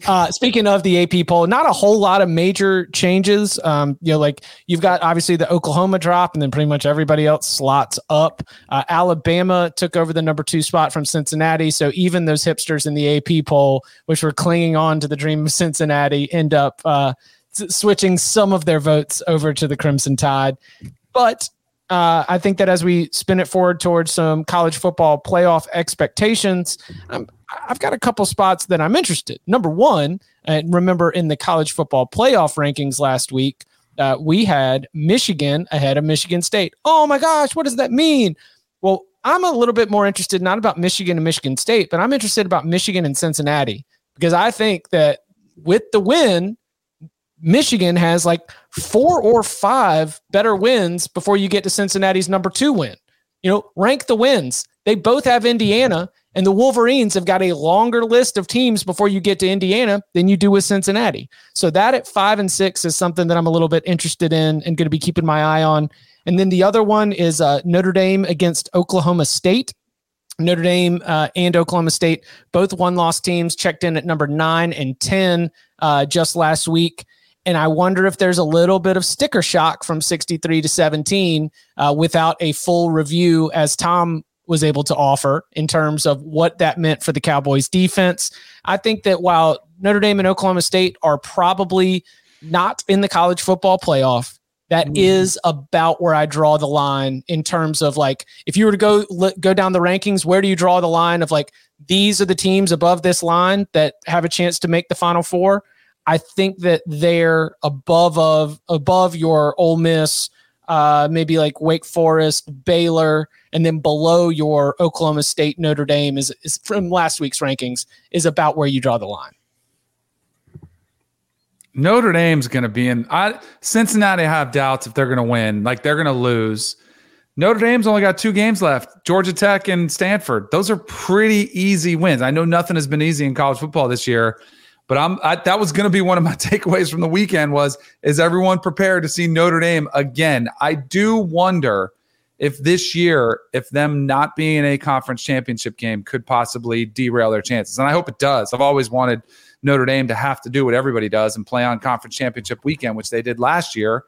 Uh, speaking of the AP poll, not a whole lot of major changes. Um, you know, like you've got obviously the Oklahoma drop, and then pretty much everybody else slots up. Uh, Alabama took over the number two spot from Cincinnati, so even those hipsters in the AP poll, which were clinging on to the dream of Cincinnati, end up uh, switching some of their votes over to the Crimson Tide. But uh, I think that as we spin it forward towards some college football playoff expectations, um, I've got a couple spots that I'm interested. Number one, and remember in the college football playoff rankings last week, uh, we had Michigan ahead of Michigan State. Oh my gosh, what does that mean? Well, I'm a little bit more interested not about Michigan and Michigan State, but I'm interested about Michigan and Cincinnati because I think that with the win, Michigan has like four or five better wins before you get to Cincinnati's number two win. You know, rank the wins. They both have Indiana, and the Wolverines have got a longer list of teams before you get to Indiana than you do with Cincinnati. So that at five and six is something that I'm a little bit interested in and going to be keeping my eye on. And then the other one is uh, Notre Dame against Oklahoma State. Notre Dame uh, and Oklahoma State, both one loss teams, checked in at number nine and 10 uh, just last week. And I wonder if there's a little bit of sticker shock from 63 to 17 uh, without a full review, as Tom was able to offer in terms of what that meant for the Cowboys defense. I think that while Notre Dame and Oklahoma State are probably not in the college football playoff, that mm. is about where I draw the line in terms of like if you were to go go down the rankings, where do you draw the line of like these are the teams above this line that have a chance to make the final four? I think that they're above of above your Ole Miss, uh, maybe like Wake Forest, Baylor, and then below your Oklahoma State, Notre Dame is, is from last week's rankings is about where you draw the line. Notre Dame's going to be in. I, Cincinnati have doubts if they're going to win. Like they're going to lose. Notre Dame's only got two games left Georgia Tech and Stanford. Those are pretty easy wins. I know nothing has been easy in college football this year, but I'm I, that was going to be one of my takeaways from the weekend was is everyone prepared to see Notre Dame again? I do wonder if this year, if them not being in a conference championship game could possibly derail their chances. And I hope it does. I've always wanted Notre Dame to have to do what everybody does and play on conference championship weekend, which they did last year.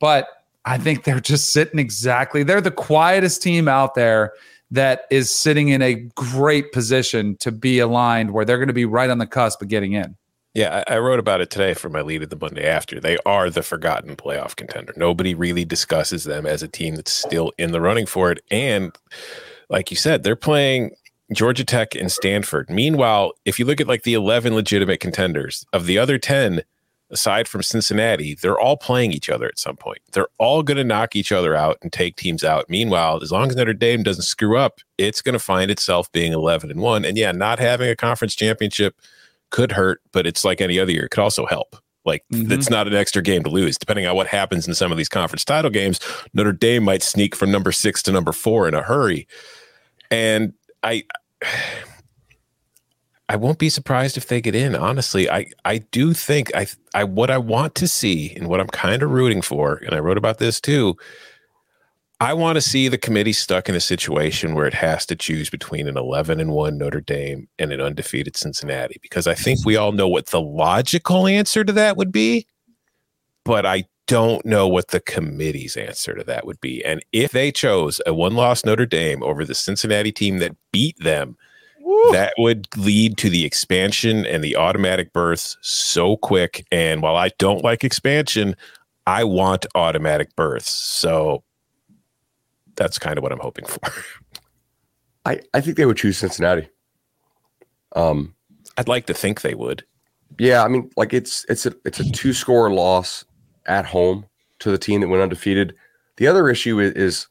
But I think they're just sitting exactly. They're the quietest team out there that is sitting in a great position to be aligned where they're going to be right on the cusp of getting in. Yeah, I, wrote about it today for my lead at the Monday after. They are the forgotten playoff contender. Nobody really discusses them as a team that's still in the running for it. And like you said, they're playing Georgia Tech and Stanford. Meanwhile, if you look at like the 11 legitimate contenders, of the other 10, aside from Cincinnati, they're all playing each other at some point. They're all going to knock each other out and take teams out. Meanwhile, as long as Notre Dame doesn't screw up, it's going to find itself being 11 and 1. And yeah, not having a conference championship could hurt, but it's like any other year. It could also help. Like mm-hmm. it's not an extra game to lose. Depending on what happens in some of these conference title games, Notre Dame might sneak from number six to number four in a hurry. And I I won't be surprised if they get in. Honestly, I I do think I I what I want to see and what I'm kind of rooting for, and I wrote about this too. I want to see the committee stuck in a situation where it has to choose between an 11 and 1 Notre Dame and an undefeated Cincinnati because I think we all know what the logical answer to that would be, but I don't know what the committee's answer to that would be. And if they chose a one loss Notre Dame over the Cincinnati team that beat them, Woo. that would lead to the expansion and the automatic berths so quick. And while I don't like expansion, I want automatic berths. So that's kind of what I'm hoping for. I, I think they would choose Cincinnati. Um, I'd like to think they would. Yeah, I mean, like it's it's a it's a two score loss at home to the team that went undefeated. The other issue is, is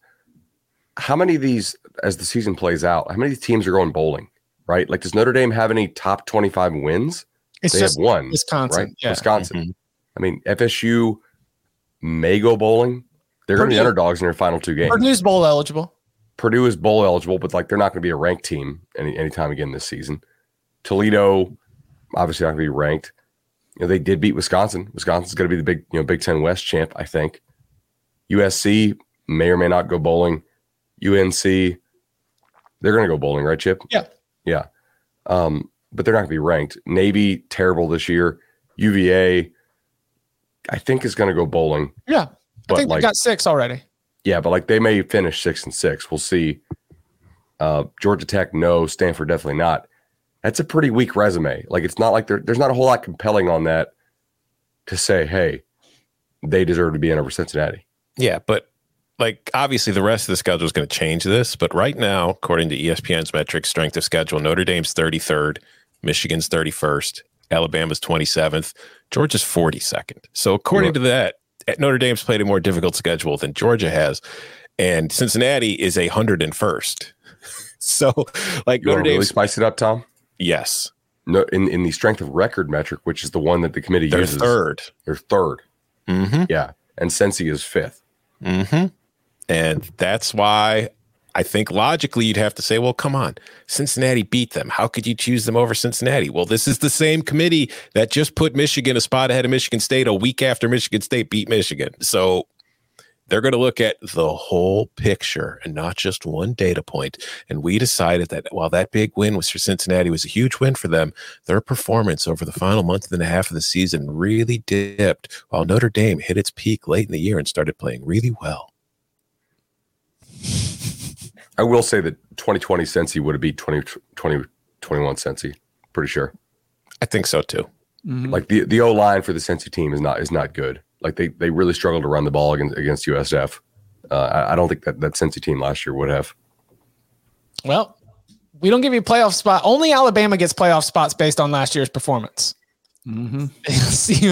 how many of these, as the season plays out, how many teams are going bowling, right? Like, does Notre Dame have any top 25 wins? It's they just have one, Wisconsin. Right? Yeah. Wisconsin. Mm-hmm. I mean, FSU may go bowling. They're going to be underdogs in their final two games. Purdue's bowl eligible. Purdue is bowl eligible, but like they're not going to be a ranked team any anytime again this season. Toledo, obviously not going to be ranked. You know, they did beat Wisconsin. Wisconsin's going to be the big, you know, Big Ten West champ, I think. USC may or may not go bowling. UNC, they're going to go bowling, right, Chip? Yeah. Yeah. Um, but they're not going to be ranked. Navy, terrible this year. UVA, I think is going to go bowling. Yeah. But I think like, they got six already. Yeah, but like they may finish six and six. We'll see. Uh, Georgia Tech, no. Stanford, definitely not that's a pretty weak resume. Like it's not like there's not a whole lot compelling on that to say, hey, they deserve to be in over Cincinnati. Yeah, but like obviously the rest of the schedule is going to change this, but right now, according to ESPN's metrics, strength of schedule, Notre Dame's 33rd, Michigan's 31st, Alabama's 27th, Georgia's 42nd. So according to that, Notre Dame's played a more difficult schedule than Georgia has, and Cincinnati is a 101st. so like you Notre Dame really spice it up, Tom. Yes. No, in, in the strength of record metric, which is the one that the committee uses, They're uses, third. they're 3rd Mm-hmm. Yeah, and Cincy is fifth. Mm-hmm. And that's why I think logically you'd have to say, well, come on, Cincinnati beat them. How could you choose them over Cincinnati? Well, this is the same committee that just put Michigan a spot ahead of Michigan State a week after Michigan State beat Michigan. So they're going to look at the whole picture and not just one data point. And we decided that while that big win was for Cincinnati was a huge win for them, their performance over the final month and a half of the season really dipped while Notre Dame hit its peak late in the year and started playing really well. I will say that 2020 Cincy would have beat 20, 20 21 Cincy. Pretty sure. I think so too. Mhm. Like the the O line for the Cincy team is not is not good. Like they they really struggled to run the ball against against USF. Uh, I, I don't think that that Cincy team last year would have. Well, we don't give you a playoff spot. Only Alabama gets playoff spots based on last year's performance. Mhm.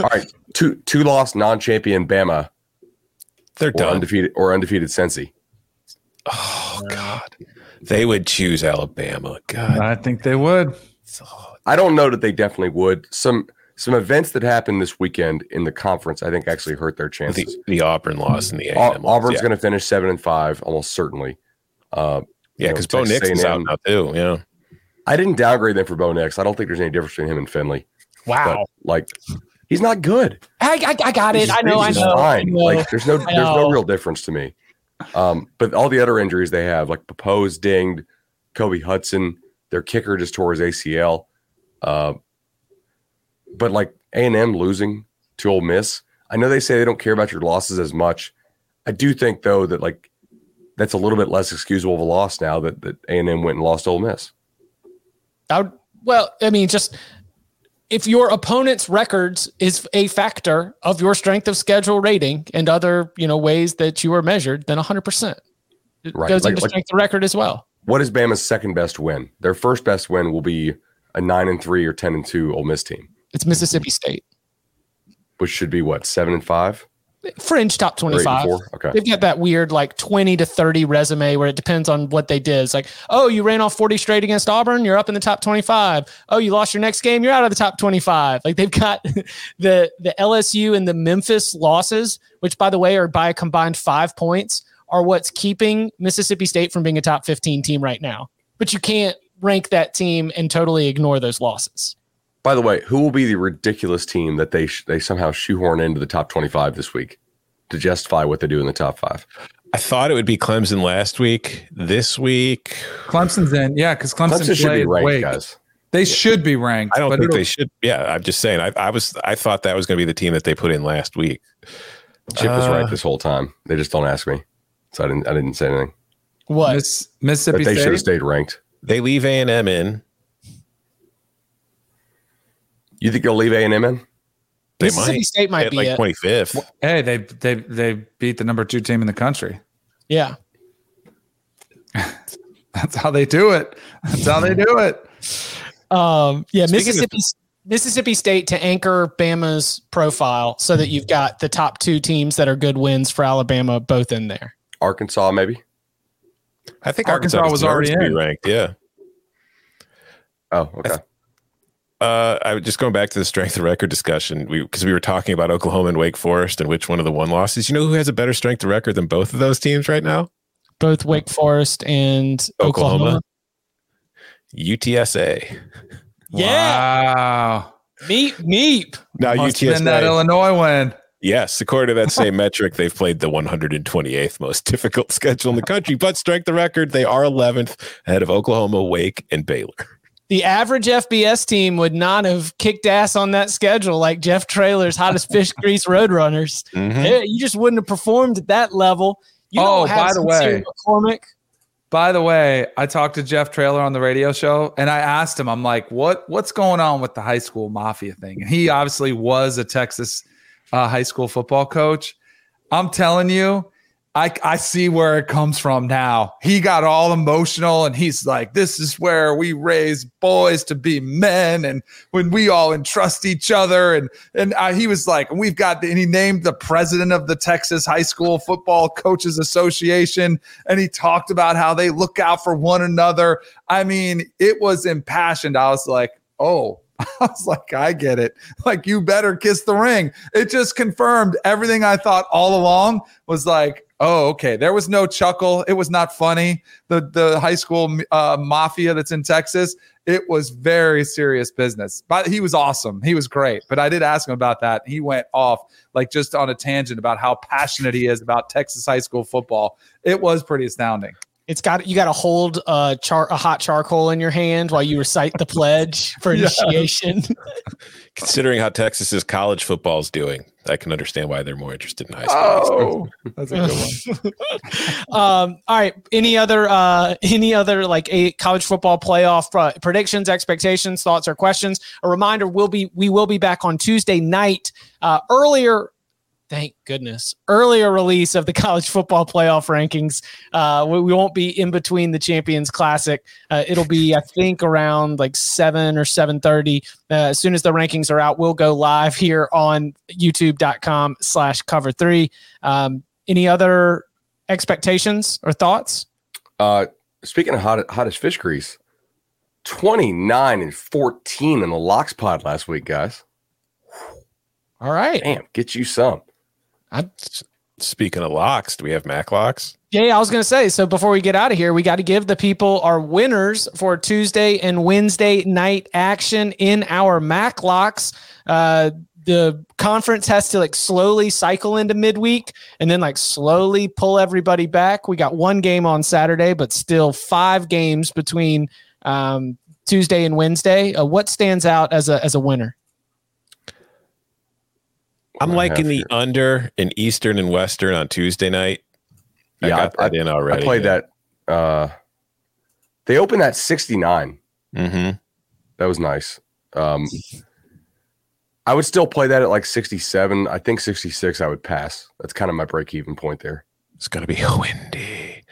All right, two two loss non champion Bama They're or done. undefeated or undefeated Cincy. Oh God, they would choose Alabama. God, I think they would. I don't know that they definitely would. Some some events that happened this weekend in the conference, I think, actually hurt their the, chances. the Auburn loss and the Au- A&M loss, Auburn's yeah. going to finish seven and five, almost certainly. Uh, yeah, because Bo Nix is out now too. Yeah, I didn't downgrade them for Bo Nix. I don't think there's any difference between him and Finley. wow. But like, he's not good. I, I, I got it. He's I know. I he's know. I know. Like, there's no there's no real difference to me. Um, but all the other injuries they have, like Popo's dinged, Kobe Hudson, their kicker just tore his ACL. Uh, but like A and M losing to Ole Miss, I know they say they don't care about your losses as much. I do think though that like that's a little bit less excusable of a loss now that that A and M went and lost Ole Miss. I would, well, I mean, just if your opponent's records is a factor of your strength of schedule rating and other, you know, ways that you are measured, then 100% it Right, goes like- into like- strength of record as well. What is Bama's second best win? Their first best win will be a nine and three or ten and two Ole Miss team, It's Mississippi State. which should be what seven and five Fringe top or eight and 25. Okay. They've got that weird like 20 to 30 resume where it depends on what they did. It's like, oh, you ran off 40 straight against Auburn, you're up in the top 25. Oh, you lost your next game, you're out of the top 25. Like they've got the the LSU and the Memphis losses, which by the way are by a combined five points, are what's keeping Mississippi State from being a top 15 team right now. But you can't rank that team and totally ignore those losses. By the way, who will be the ridiculous team that they sh- they somehow shoehorn into the top 25 this week to justify what they do in the top five? I thought it would be Clemson last week. This week, Clemson's in, yeah, because Clemson, Clemson should be played ranked, Wake. guys. They should be ranked. I don't but think they should. Yeah, I'm just saying. I, I was. I thought that was going to be the team that they put in last week. Chip was Uh, right this whole time. They just don't ask me, so I didn't I didn't say anything. What? Miss, But Mississippi they should have stayed ranked. They leave A and M in. You think they'll leave A and M in? They Mississippi might State might at be like 25th. Hey, they they they beat the number two team in the country. Yeah. That's how they do it. That's how they do it. Um, yeah, Speaking of- Mississippi Mississippi State to anchor Bama's profile so that you've got the top two teams that are good wins for Alabama both in there. Arkansas, maybe. I think Arkansas Arkansas, was already in. ranked. Yeah. Oh, okay. Uh, I was just going back to the strength of record discussion. We because we were talking about Oklahoma and Wake Forest and which one of the one losses. You know who has a better strength of record than both of those teams right now? Both Wake Forest and Oklahoma. Oklahoma. UTSA. Yeah. Wow. Meep meep. Now Must have been that Illinois win. Yes, according to that same metric, they've played the 128th most difficult schedule in the country. But strength of record, they are 11th ahead of Oklahoma, Wake, and Baylor. The average FBS team would not have kicked ass on that schedule like Jeff Traylor's hottest fish grease roadrunners. Mhm. You just wouldn't have performed at that level. You Oh, don't have by the way. McCormick. By the way, I talked to Jeff Trailer on the radio show and I asked him, I'm like, what what's going on with the high school mafia thing? And he obviously was a Texas uh, high school football coach. I'm telling you, I, I see where it comes from now. He got all emotional and he's like, This is where we raise boys to be men and when we all entrust each other. And and uh, he was like, We've got, the, and he named the president of the Texas High School Football Coaches Association and he talked about how they look out for one another. I mean, it was impassioned. I was like, Oh, I was like, I get it. Like, you better kiss the ring. It just confirmed everything I thought all along was like, oh, okay. There was no chuckle. It was not funny. The the high school uh, mafia that's in Texas. It was very serious business. But he was awesome. He was great. But I did ask him about that. He went off like just on a tangent about how passionate he is about Texas high school football. It was pretty astounding. It's got you got to hold a char a hot charcoal in your hand while you recite the pledge for initiation. Considering how Texas's college football is doing, I can understand why they're more interested in high school. Oh, that's a good one. um, all right. Any other uh, any other like a college football playoff uh, predictions, expectations, thoughts, or questions? A reminder: we'll be we will be back on Tuesday night. Uh, earlier thank goodness, earlier release of the college football playoff rankings. Uh, we, we, won't be in between the Champions Classic. Uh, it'll be, I think, around like seven or seven thirty. Uh, as soon as the rankings are out, we'll go live here on YouTube.com/slash Cover Three. Um, any other expectations or thoughts? Uh, speaking of hot, hottest fish grease, twenty nine and fourteen in the locks pod last week, guys. All right, damn, get you some. I'm speaking of locks. Do we have MAC locks? Yeah, I was going to say. So before we get out of here, we got to give the people our winners for Tuesday and Wednesday night action in our MAC locks. Uh, the conference has to like slowly cycle into midweek and then like slowly pull everybody back. We got one game on Saturday, but still five games between um, Tuesday and Wednesday. Uh, what stands out as a as a winner? I'm liking the under in Eastern and Western on Tuesday night. I yeah, I, in already. I played yeah. that. Uh, they opened at 69. Mm-hmm. That was nice. Um, I would still play that at like 67. I think 66 I would pass. That's kind of my break even point there. It's going to be windy.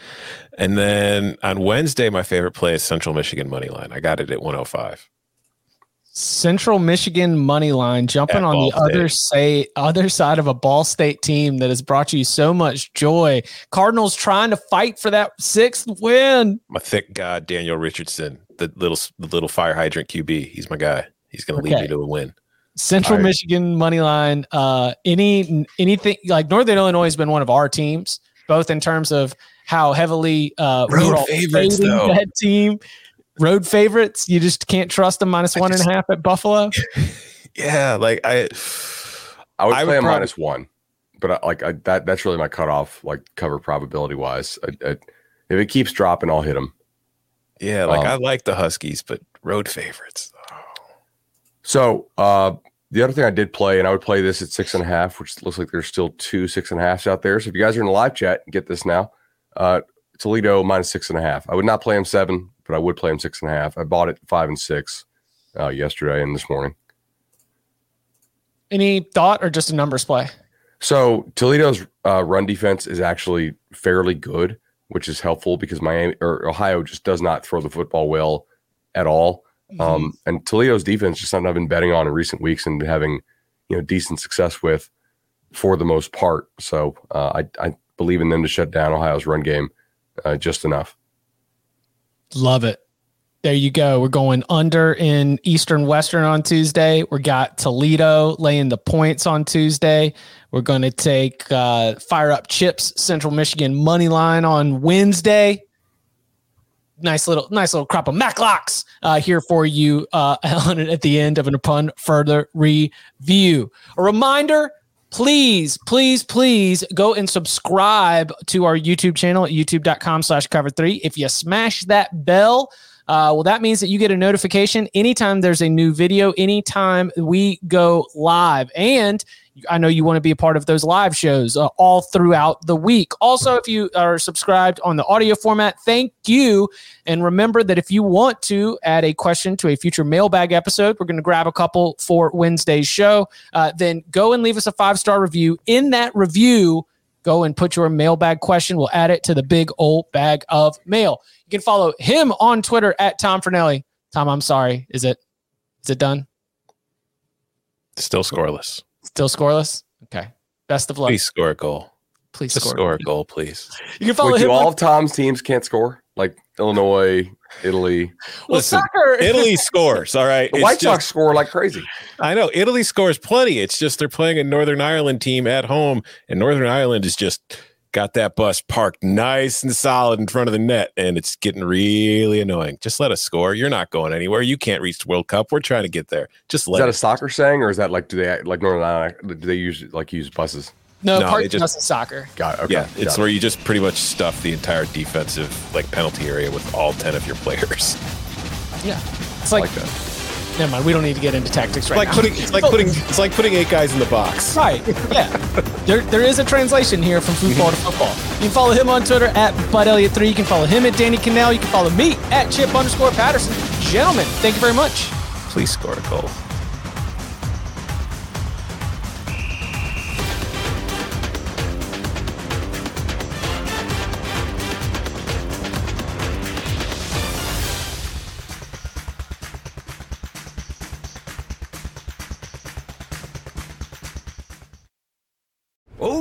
And then on Wednesday, my favorite play is Central Michigan money line. I got it at 105. Central Michigan money line jumping At on Ball the State. other say other side of a Ball State team that has brought you so much joy. Cardinals trying to fight for that sixth win. My thick god Daniel Richardson, the little the little fire hydrant QB. He's my guy. He's going to okay. lead me to a win. Central Michigan money line. Uh, any anything like Northern Illinois has been one of our teams, both in terms of how heavily uh, road favorites though. that team road favorites. You just can't trust them minus one just, and a half at Buffalo. yeah, like I, I would I play would a minus one, but I, like I, that that's really my cutoff, like cover probability wise. I, if it keeps dropping, I'll hit them. Yeah, like um, I like the Huskies, but road favorites. Oh. So uh, the other thing I did play, and I would play this at six and a half, which looks like there's still two six and a halfs out there. So if you guys are in the live chat, get this now. Uh, Toledo minus six and a half. I would not play him seven but I would play him six and a half. I bought it five and six uh, yesterday and this morning. Any thought or just a numbers play? So Toledo's uh, run defense is actually fairly good, which is helpful because Miami or Ohio just does not throw the football well at all. Mm-hmm. Um, and Toledo's defense just something I've been betting on in recent weeks and having you know decent success with for the most part. So uh, I, I believe in them to shut down Ohio's run game uh, just enough. Love it. There you go. We're going under in Eastern Western on Tuesday. We got Toledo laying the points on Tuesday. We're going to take uh, Fire Up Chips Central Michigan money line on Wednesday. Nice little, nice little crop of Maclocks uh, here for you uh, at the end of an upon further review. A reminder please, please, please go and subscribe to our YouTube channel at youtube.com slash cover three. If you smash that bell, uh, well, that means that you get a notification anytime there's a new video, anytime we go live. And I know you want to be a part of those live shows uh, all throughout the week. Also, if you are subscribed on the audio format, thank you. And remember that if you want to add a question to a future mailbag episode, we're going to grab a couple for Wednesday's show. Uh, then go and leave us a five star review. In that review, go and put your mailbag question. We'll add it to the big old bag of mail. You can follow him on Twitter at Tom Fornelli. Tom, I'm sorry. Is it is it done? Still scoreless. Still scoreless. Okay. Best of luck. Please score a goal. Please Just score. score a goal, please. You can follow Wait, him. Do all of Tom's teams can't score? Like Illinois, Italy. Well, Listen, soccer. Italy scores. All right. The It's White just- Sox score like crazy. I know Italy scores plenty. It's just they're playing a Northern Ireland team at home, and Northern Ireland is just got that bus parked nice and solid in front of the net, and it's getting really annoying. Just let us score. You're not going anywhere. You can't reach the World Cup. We're trying to get there. Just Is let that a soccer saying, or is that like do they like Northern Ireland? Do they use like use buses? no, No, part they just- just soccer. Got it. Okay. Yeah, it's got where it. you just pretty much stuff the entire defensive like penalty area with all ten of your players. Yeah, it's like, like that. Never mind. We don't need to get into tactics right like now. putting it's like putting it's like putting eight guys in the box. Right. Yeah. there, there is a translation here from football to football. You can follow him on Twitter at Bud Elliott3. You can follow him at Danny Kanell. You can follow me at Chip underscore Patterson. Gentlemen, thank you very much. Please score a goal.